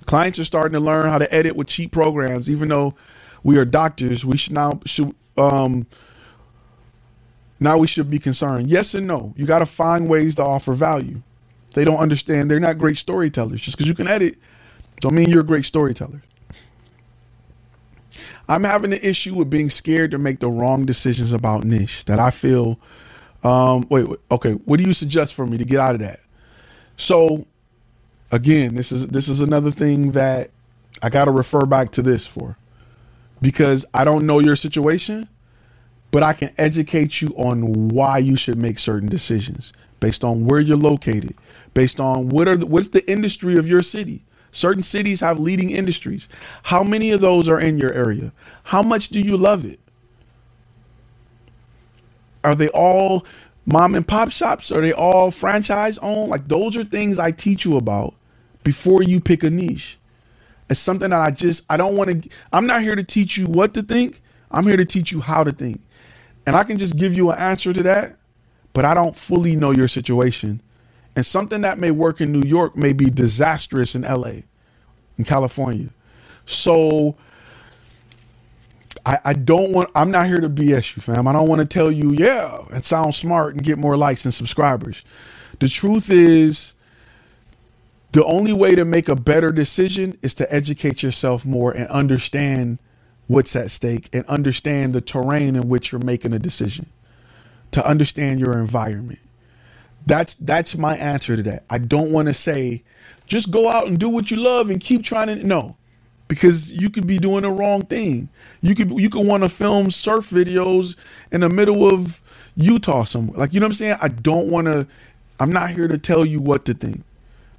Clients are starting to learn how to edit with cheap programs. Even though we are doctors, we should now should um now we should be concerned. Yes and no. You got to find ways to offer value. They don't understand. They're not great storytellers. Just because you can edit, don't mean you're a great storyteller. I'm having an issue with being scared to make the wrong decisions about niche that I feel. Um, wait, wait, okay. What do you suggest for me to get out of that? So, again, this is this is another thing that I got to refer back to this for, because I don't know your situation, but I can educate you on why you should make certain decisions based on where you're located, based on what are the, what's the industry of your city. Certain cities have leading industries. How many of those are in your area? How much do you love it? Are they all mom and pop shops? Are they all franchise owned? Like those are things I teach you about before you pick a niche. It's something that I just I don't want to I'm not here to teach you what to think. I'm here to teach you how to think. And I can just give you an answer to that, but I don't fully know your situation and something that may work in New York may be disastrous in LA, in California. So I, I don't want, I'm not here to BS you, fam. I don't want to tell you, yeah, and sound smart and get more likes and subscribers. The truth is, the only way to make a better decision is to educate yourself more and understand what's at stake and understand the terrain in which you're making a decision, to understand your environment That's that's my answer to that. I don't want to say just go out and do what you love and keep trying to no. Because you could be doing the wrong thing. You could you could want to film surf videos in the middle of Utah somewhere. Like you know what I'm saying? I don't want to I'm not here to tell you what to think.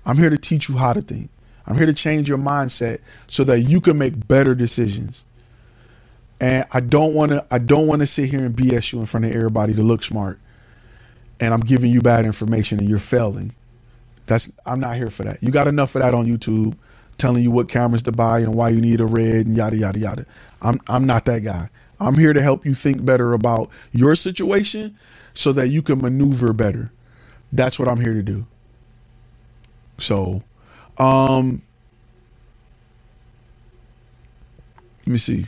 I'm here to teach you how to think. I'm here to change your mindset so that you can make better decisions. And I don't want to I don't want to sit here and BS you in front of everybody to look smart. And I'm giving you bad information and you're failing. That's I'm not here for that. You got enough of that on YouTube telling you what cameras to buy and why you need a red and yada yada yada. I'm I'm not that guy. I'm here to help you think better about your situation so that you can maneuver better. That's what I'm here to do. So, um let me see.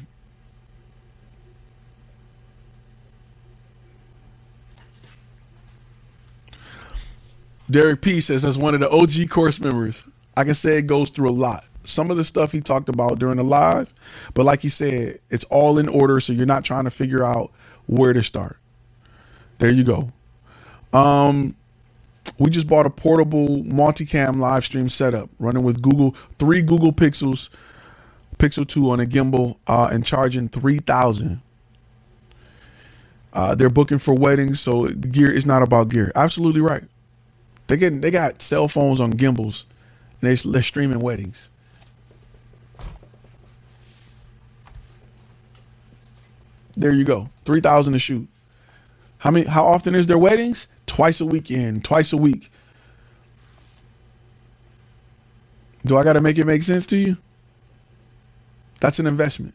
Derek P says, as one of the OG course members, I can say it goes through a lot. Some of the stuff he talked about during the live, but like he said, it's all in order, so you're not trying to figure out where to start. There you go. Um, we just bought a portable multicam live stream setup running with Google three Google Pixels, Pixel Two on a gimbal, uh, and charging three thousand. Uh, they're booking for weddings, so gear is not about gear. Absolutely right. They get they got cell phones on gimbals, and they, they're streaming weddings. There you go, three thousand to shoot. How many? How often is their weddings? Twice a weekend, twice a week. Do I got to make it make sense to you? That's an investment.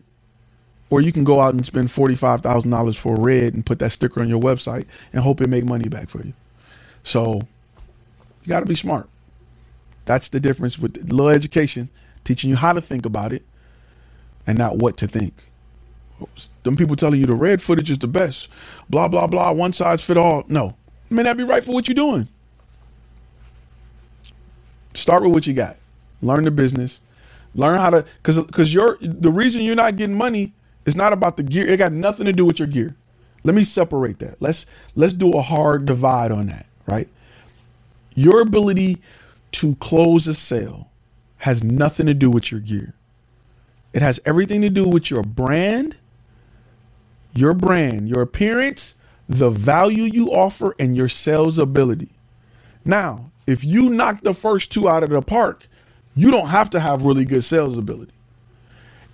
Or you can go out and spend forty-five thousand dollars for a red and put that sticker on your website and hope it make money back for you. So you got to be smart. That's the difference with little education, teaching you how to think about it and not what to think. Them people telling you the red footage is the best, blah, blah, blah, one size fit all. No, may not be right for what you're doing. Start with what you got. Learn the business. Learn how to, because because you're the reason you're not getting money is not about the gear. It got nothing to do with your gear. Let me separate that. Let's let's do a hard divide on that, right? Your ability to close a sale has nothing to do with your gear. It has everything to do with your brand, your brand, your appearance, the value you offer, and your sales ability. Now, if you knock the first two out of the park, you don't have to have really good sales ability.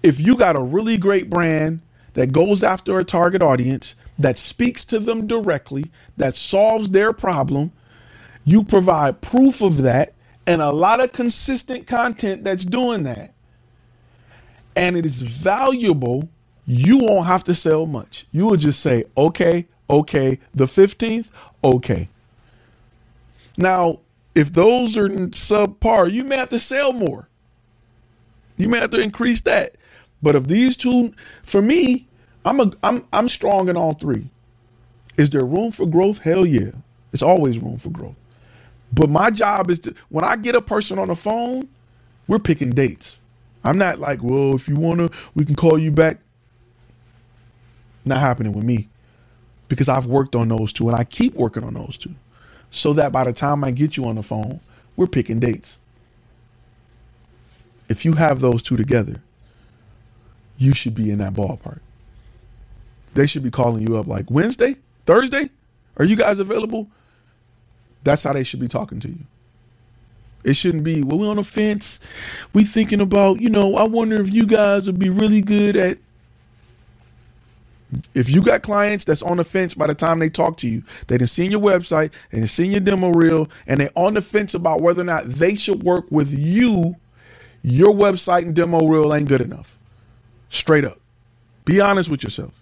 If you got a really great brand that goes after a target audience, that speaks to them directly, that solves their problem, you provide proof of that and a lot of consistent content that's doing that. And it is valuable. You won't have to sell much. You will just say, okay, okay, the 15th, okay. Now, if those are subpar, you may have to sell more. You may have to increase that. But if these two, for me, I'm a I'm I'm strong in all three. Is there room for growth? Hell yeah. It's always room for growth. But my job is to when I get a person on the phone, we're picking dates. I'm not like, well, if you wanna, we can call you back. Not happening with me. Because I've worked on those two and I keep working on those two. So that by the time I get you on the phone, we're picking dates. If you have those two together, you should be in that ballpark. They should be calling you up like Wednesday, Thursday. Are you guys available? That's how they should be talking to you. It shouldn't be, well, we're on the fence. We thinking about, you know, I wonder if you guys would be really good at. If you got clients that's on the fence by the time they talk to you, they done seen your website and seen your demo reel, and they're on the fence about whether or not they should work with you, your website and demo reel ain't good enough. Straight up. Be honest with yourself.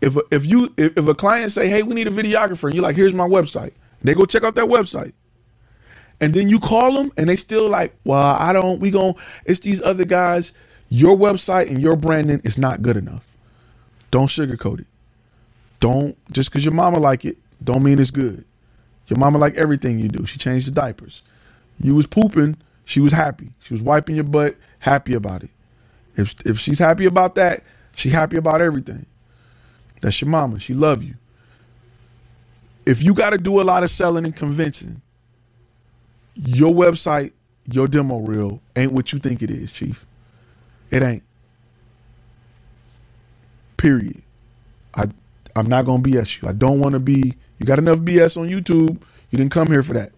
If if you if, if a client say, hey, we need a videographer, and you're like, here's my website. They go check out that website. And then you call them and they still like, well, I don't, we going it's these other guys. Your website and your branding is not good enough. Don't sugarcoat it. Don't, just because your mama like it, don't mean it's good. Your mama like everything you do. She changed the diapers. You was pooping, she was happy. She was wiping your butt, happy about it. If if she's happy about that, she happy about everything. That's your mama. She love you. If you got to do a lot of selling and convincing, your website, your demo reel ain't what you think it is, chief. It ain't. Period. I I'm not gonna BS you. I don't want to be. You got enough BS on YouTube. You didn't come here for that.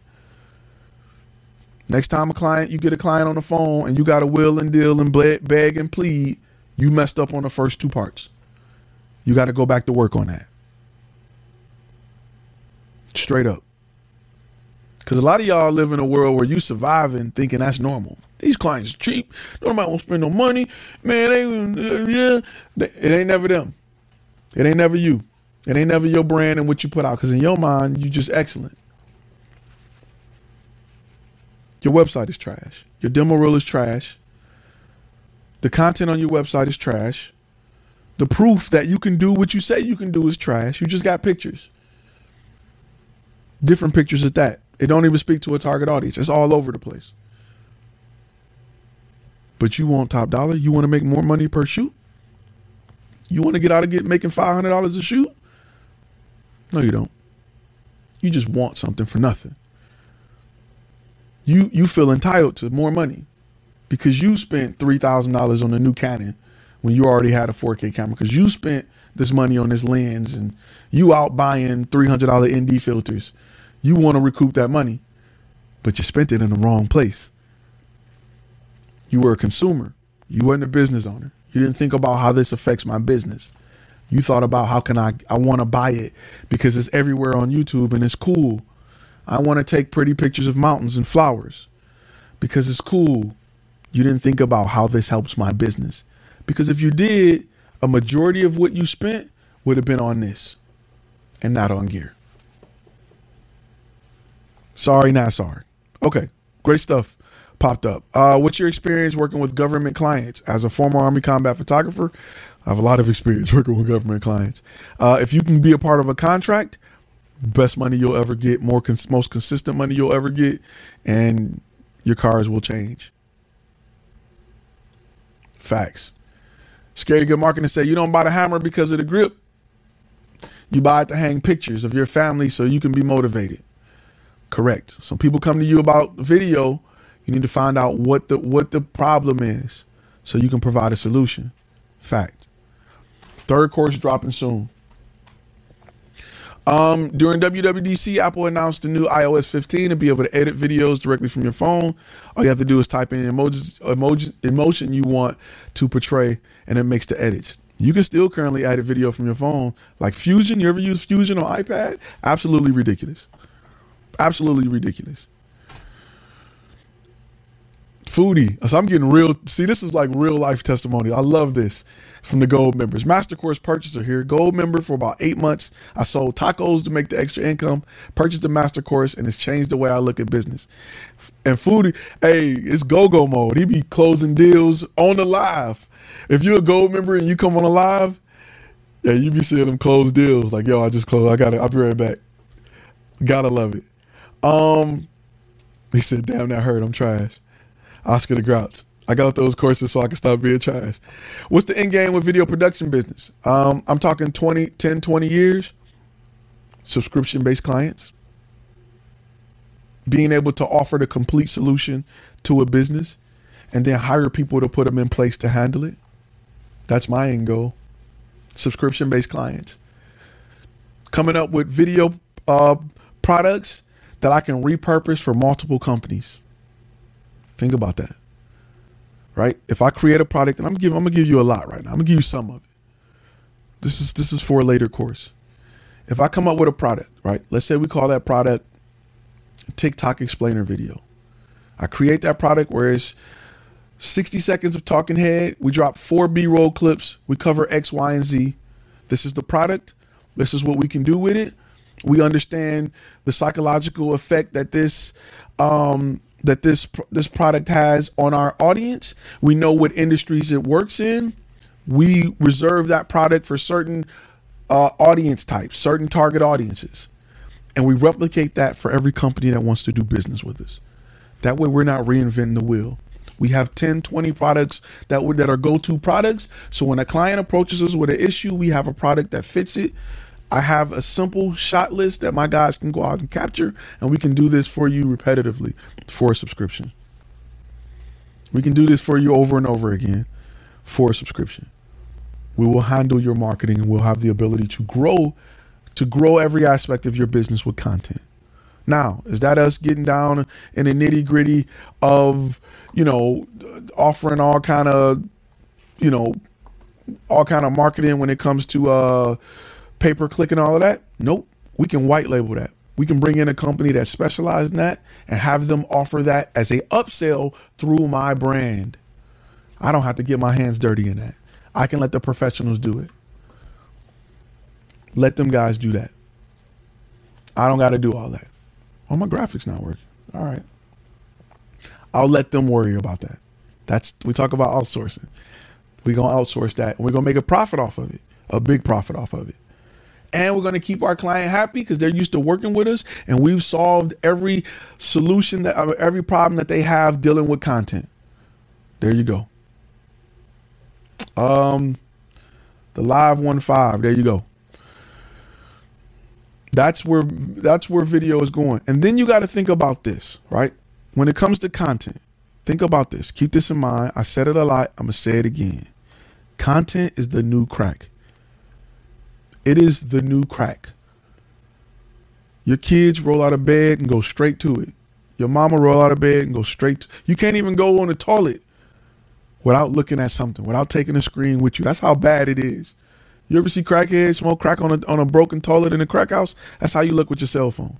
Next time a client, you get a client on the phone and you got to will and deal and beg and plead, you messed up on the first two parts. You got to go back to work on that. Straight up. Because a lot of y'all live in a world where you surviving thinking that's normal. These clients cheap. Don't nobody won't spend no money. Man, they, uh, yeah. It ain't never them. It ain't never you. It ain't never your brand and what you put out. Because in your mind, you just excellent. Your website is trash. Your demo reel is trash. The content on your website is trash. The proof that you can do what you say you can do is trash. You just got pictures. Different pictures at that. It don't even speak to a target audience. It's all over the place. But you want top dollar? You want to make more money per shoot? You want to get out of get making five hundred dollars a shoot? No, you don't. You just want something for nothing you you feel entitled to more money because you spent three thousand dollars on a new Canon when you already had a 4K camera because you spent this money on this lens and you out buying three hundred dollar ND filters. You want to recoup that money, but you spent it in the wrong place. You were a consumer. You weren't a business owner. You didn't think about how this affects my business. You thought about how can I I want to buy it because it's everywhere on YouTube and it's cool I want to take pretty pictures of mountains and flowers because it's cool. You didn't think about how this helps my business. Because if you did, a majority of what you spent would have been on this and not on gear. Sorry, not sorry. Okay, great stuff popped up. Uh, what's your experience working with government clients? As a former Army combat photographer, I have a lot of experience working with government clients. Uh, if you can be a part of a contract, best money you'll ever get, more cons- most consistent money you'll ever get, and your cars will change. Facts. Scary good marketing say you don't buy the hammer because of the grip. You buy it to hang pictures of your family so you can be motivated. Correct. Some people come to you about video. You need to find out what the what the problem is so you can provide a solution. Fact. Third course dropping soon. Um, during WWDC, Apple announced the new iOS 15 to be able to edit videos directly from your phone. All you have to do is type in emojis, emoji, emotion you want to portray, and it makes the edits. You can still currently edit video from your phone, like Fusion. You ever use Fusion on iPad? Absolutely ridiculous. Absolutely ridiculous. Foodie. So I'm getting real. See, this is like real life testimony. I love this from the gold members. Master course purchaser here. Gold member for about eight months. I sold tacos to make the extra income. Purchased the master course and it's changed the way I look at business. And foodie, hey, it's go go mode. He be closing deals on the live. If you're a gold member and you come on a live, yeah, you be seeing them close deals. Like, yo, I just closed. I gotta. I'll be right back. Gotta love it. Um, he said, "Damn, that hurt. I'm trash." Oscar the Grouch. I got those courses so I can stop being trash. What's the end game with video production business? Um, I'm talking 20, 10, 20 years, subscription based clients, being able to offer the complete solution to a business and then hire people to put them in place to handle it. That's my end goal. Subscription based clients. Coming up with video uh, products that I can repurpose for multiple companies. Think about that right? If I create a product, and I'm giving, I'm gonna give you a lot right now. I'm gonna give you some of it. This is this is for a later course. If I come up with a product, right? Let's say we call that product TikTok explainer video. I create that product where it's 60 seconds of talking head. We drop four B-roll clips. We cover X, Y, and Z. This is the product. This is what we can do with it. We understand the psychological effect that this um, that this this product has on our audience. We know what industries it works in. We reserve that product for certain uh, audience types, certain target audiences, and we replicate that for every company that wants to do business with us. That way, we're not reinventing the wheel. We have 10, 20 products that that are go-to products. So when a client approaches us with an issue, we have a product that fits it I have a simple shot list that my guys can go out and capture, and we can do this for you repetitively for a subscription. We can do this for you over and over again for a subscription. We will handle your marketing and we'll have the ability to grow to grow every aspect of your business with content. Now, is that us getting down in the nitty gritty of, you know, offering all kind of, you know, all kind of marketing when it comes to uh pay per click and all of that? Nope. We can white label that. We can bring in a company that specializes in that and have them offer that as a upsell through my brand. I don't have to get my hands dirty in that. I can let the professionals do it. Let them guys do that. I don't got to do all that. Oh, my graphics not working. All right. I'll let them worry about that. That's we talk about outsourcing. We're gonna outsource that and we're gonna make a profit off of it, a big profit off of it. And we're gonna keep our client happy because they're used to working with us and we've solved every solution that uh, every problem that they have dealing with content. There you go. Um the live one five. There you go. That's where that's where video is going. And then you got to think about this, right? When it comes to content, think about this. Keep this in mind. I said it a lot. I'm gonna say it again. Content is the new crack. It is the new crack. Your kids roll out of bed and go straight to it. Your mama roll out of bed and go straight. To, you can't even go on the toilet without looking at something, without taking a screen with you. That's how bad it is. You ever see crackheads smoke crack on a on a broken toilet in a crack house? That's how you look with your cell phone.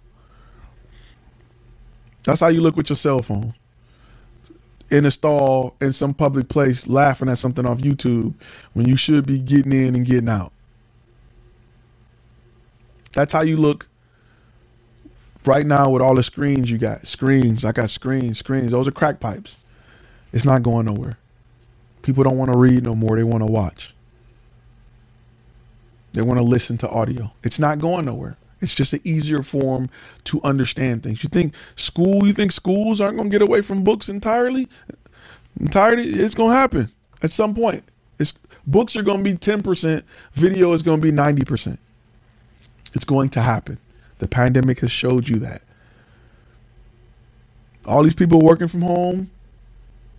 That's how you look with your cell phone. In a stall in some public place laughing at something off YouTube when you should be getting in and getting out. That's how you look right now with all the screens you got. Screens. I got screens, screens. Those are crack pipes. It's not going nowhere. People don't want to read no more. They want to watch. They want to listen to audio. It's not going nowhere. It's just an easier form to understand things. You think school, you think schools aren't going to get away from books entirely? Entirely, it's going to happen at some point. It's books are going to be 10%, video is going to be 90%. It's going to happen. The pandemic has showed you that. All these people working from home,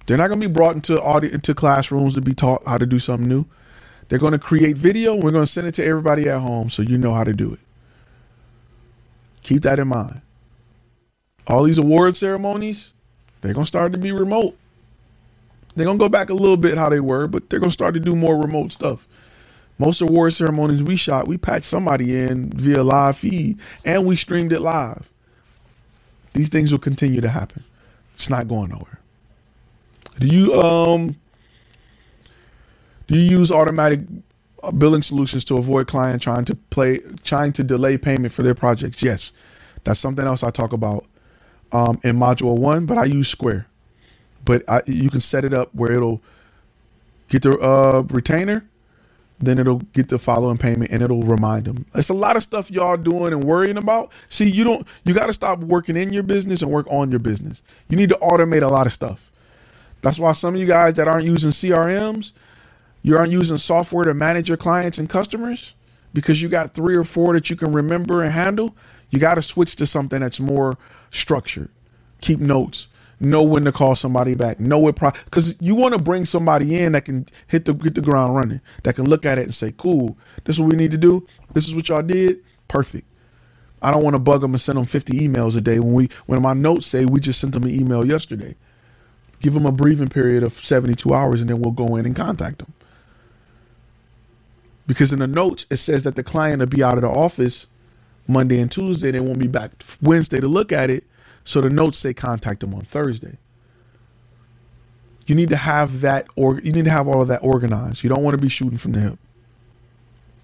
they're not going to be brought into audio into classrooms to be taught how to do something new. They're going to create video. We're going to send it to everybody at home so you know how to do it. Keep that in mind. All these award ceremonies, they're going to start to be remote. They're going to go back a little bit how they were, but they're going to start to do more remote stuff. Most award ceremonies we shot, we patched somebody in via live feed and we streamed it live. These things will continue to happen. It's not going nowhere. Do you um do you use automatic uh, billing solutions to avoid client trying to play trying to delay payment for their projects? Yes, that's something else I talk about um, in module one. But I use Square. But I, you can set it up where it'll get the uh, retainer, then it'll get the following payment and it'll remind them. It's a lot of stuff y'all doing and worrying about. See, you don't you got to stop working in your business and work on your business. You need to automate a lot of stuff. That's why some of you guys that aren't using CRMs, you aren't using software to manage your clients and customers because you got three or four that you can remember and handle. You got to switch to something that's more structured. Keep notes. Know when to call somebody back. Know it because you want to bring somebody in that can hit the hit the ground running. That can look at it and say, "Cool, this is what we need to do. This is what y'all did. Perfect." I don't want to bug them and send them 50 emails a day when we when my notes say we just sent them an email yesterday. Give them a breathing period of 72 hours and then we'll go in and contact them because in the notes it says that the client will be out of the office Monday and Tuesday. They won't be back Wednesday to look at it. So the notes say contact them on Thursday. You need to have that or you need to have all of that organized. You don't want to be shooting from the hip.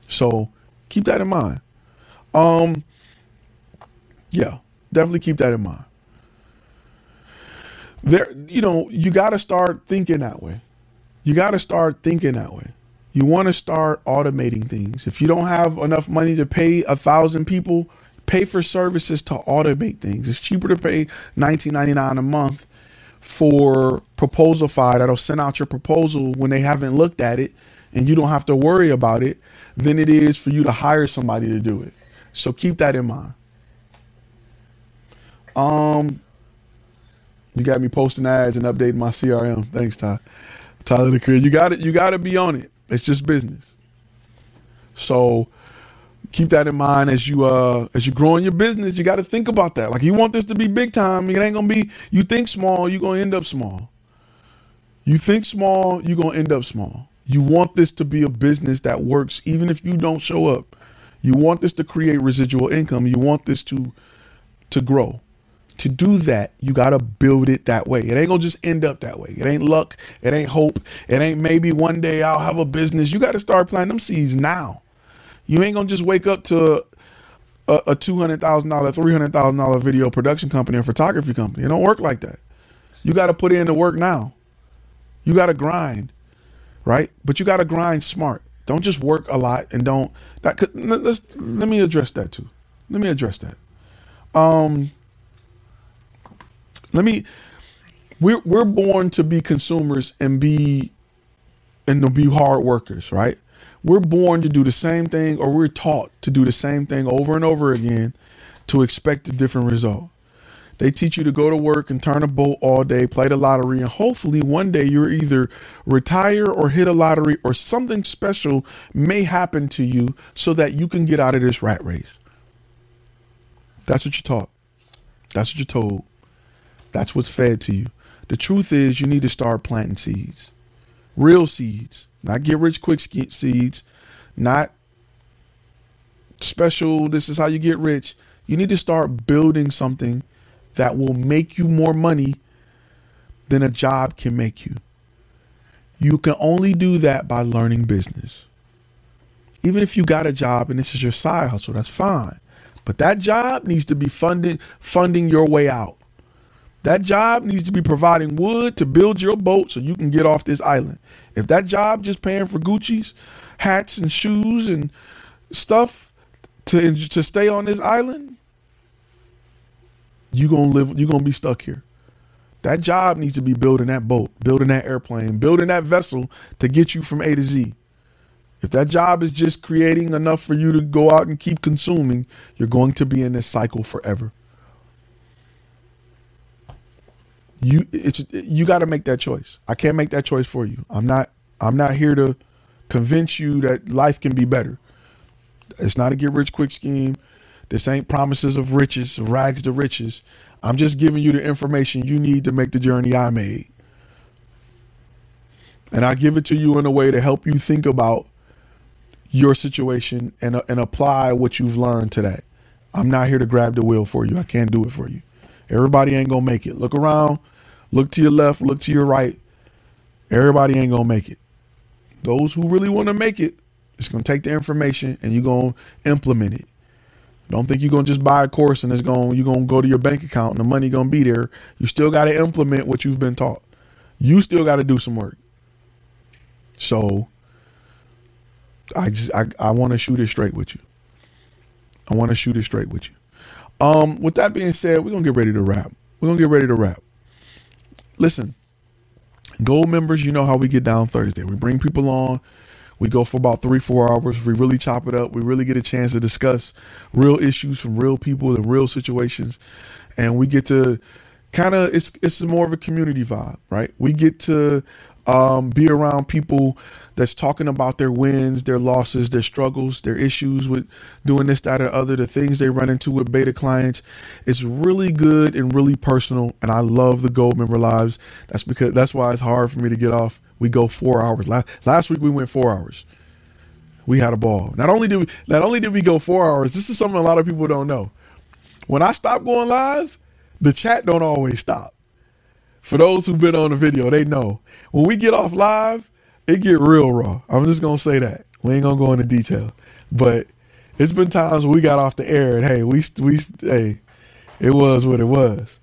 So keep that in mind. Um yeah, definitely keep that in mind. There you know, you got to start thinking that way. You got to start thinking that way you want to start automating things. If you don't have enough money to pay a thousand people, pay for services to automate things. It's cheaper to pay $19.99 a month for Proposalify that'll send out your proposal when they haven't looked at it and you don't have to worry about it than it is for you to hire somebody to do it. So keep that in mind. Um, you got me posting ads and updating my CRM. Thanks, Ty. Tyler the Creator. You got it. You got to be on it. It's just business. So keep that in mind as you uh as you grow in your business. You got to think about that. Like you want this to be big time. It ain't gonna be. You think small, you're gonna end up small. You think small, you're gonna end up small. You want this to be a business that works even if you don't show up. You want this to create residual income. You want this to to grow. To do that, you got to build it that way. It ain't to just end up that way. It ain't luck. It ain't hope. It ain't maybe one day I'll have a business. You got to start planting them seeds now. You ain't to just wake up to a, a $200,000, $300,000 video production company or photography company. It don't work like that. You got to put in the work now. You got to grind, right? But you got to grind smart. Don't just work a lot and don't that let's let me address that too. Let me address that. Um let me we're we're born to be consumers and be and to be hard workers, right? We're born to do the same thing or we're taught to do the same thing over and over again to expect a different result. They teach you to go to work and turn a boat all day, play the lottery, and hopefully one day you're either retire or hit a lottery or something special may happen to you so that you can get out of this rat race. That's what you're taught. That's what you're told. That's what's fed to you. The truth is, you need to start planting seeds, real seeds, not get rich quick seeds, not special. This is how you get rich. You need to start building something that will make you more money than a job can make you. You can only do that by learning business. Even if you got a job and this is your side hustle, that's fine. But that job needs to be funding funding your way out. That job needs to be providing wood to build your boat so you can get off this island. If that job just paying for Gucci's hats and shoes and stuff to to stay on this island, you gonna live you're gonna be stuck here. That job needs to be building that boat building that airplane building that vessel to get you from a to z. If that job is just creating enough for you to go out and keep consuming you're going to be in this cycle forever you it's you got to make that choice i can't make that choice for you i'm not i'm not here to convince you that life can be better it's not a get rich quick scheme this ain't promises of riches, rags to riches. I'm just giving you the information you need to make the journey I made. And I give it to you in a way to help you think about your situation and, and apply what you've learned today. I'm not here to grab the wheel for you. I can't do it for you. Everybody ain't going to make it. Look around, look to your left, look to your right. Everybody ain't going to make it. Those who really want to make it, it's going to take the information and you're going to implement it. Don't think you're gonna just buy a course and it's going you're gonna go to your bank account and the money gonna be there. You still gotta implement what you've been taught. You still gotta do some work. So I just I, I wanna shoot it straight with you. I wanna shoot it straight with you. Um, with that being said, we're gonna get ready to wrap. We're gonna get ready to wrap. Listen, gold members, you know how we get down Thursday. We bring people on we go for about three, four hours. We really chop it up. We really get a chance to discuss real issues from real people and real situations. And we get to kind of, it's, it's more of a community vibe, right? We get to um, be around people that's talking about their wins, their losses, their struggles, their issues with doing this, that, or other, the things they run into with beta clients. It's really good and really personal. And I love the gold member lives. That's because that's why it's hard for me to get off we go four hours. Last, last week we went four hours. We had a ball. Not only did we not only did we go four hours, this is something a lot of people don't know. When I stop going live, the chat don't always stop. For those who've been on the video, they know. When we get off live, it get real raw. I'm just gonna say that. We ain't gonna go into detail. But it's been times we got off the air and hey, we we hey, it was what it was.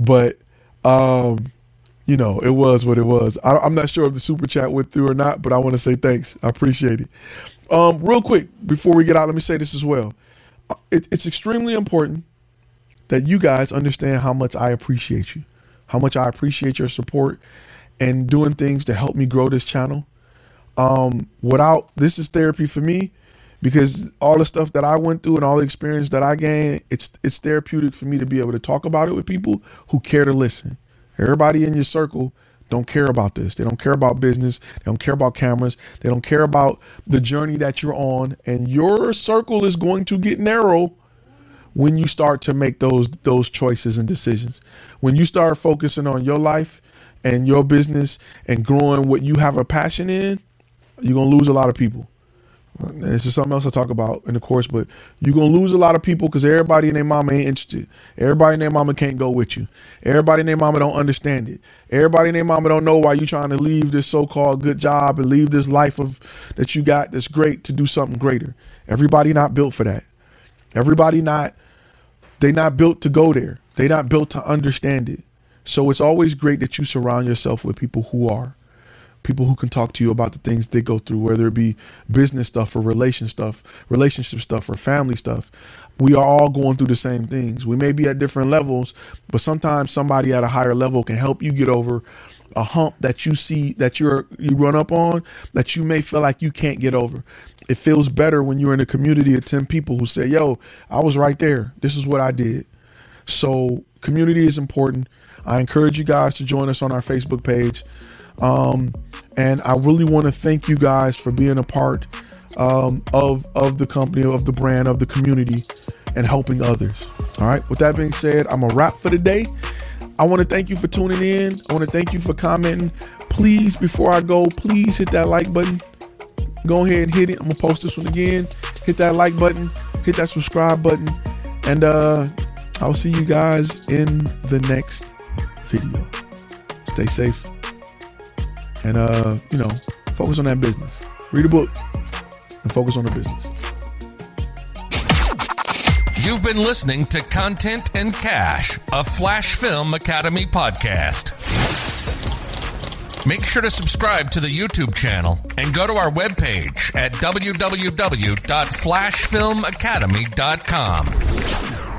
But um you know, it was what it was. I, am not sure if the super chat went through or not, but I want to say thanks. I appreciate it. Um, real quick before we get out, let me say this as well. Uh, it, it's extremely important that you guys understand how much I appreciate you, how much I appreciate your support and doing things to help me grow this channel. Um, without this is therapy for me because all the stuff that I went through and all the experience that I gained, it's it's therapeutic for me to be able to talk about it with people who care to listen. Everybody in your circle don't care about this. They don't care about business. They don't care about cameras. They don't care about the journey that you're on. And your circle is going to get narrow when you start to make those those choices and decisions. When you start focusing on your life and your business and growing what you have a passion in, you're gonna lose a lot of people. And It's just something else I talk about in the course, but you're gonna lose a lot of people because everybody and their mama ain't interested. Everybody and their mama can't go with you. Everybody and their mama don't understand it. Everybody and their mama don't know why you trying to leave this so-called good job and leave this life of that you got that's great to do something greater. Everybody not built for that. Everybody not they not built to go there. They're not built to understand it. So it's always great that you surround yourself with people who are people who can talk to you about the things they go through, whether it be business stuff or relation stuff, relationship stuff or family stuff. We are all going through the same things. We may be at different levels, but sometimes somebody at a higher level can help you get over a hump that you see that you're you run up on that you may feel like you can't get over. It feels better when you're in a community of 10 people who say, "Yo, I was right there. This is what I did." So, community is important. I encourage you guys to join us on our Facebook page. Um, and I really want to thank you guys for being a part um, of of the company, of the brand, of the community, and helping others. All right. With that being said, I'm a wrap for the day. I want to thank you for tuning in. I want to thank you for commenting. Please, before I go, please hit that like button. Go ahead and hit it. I'm gonna post this one again. Hit that like button. Hit that subscribe button. And uh, I'll see you guys in the next video. Stay safe and uh, you know, focus on that business. Read a book and focus on the business. You've been listening to Content and Cash, a Flash Film Academy podcast. Make sure to subscribe to the YouTube channel and go to our webpage at www.flashfilmacademy.com.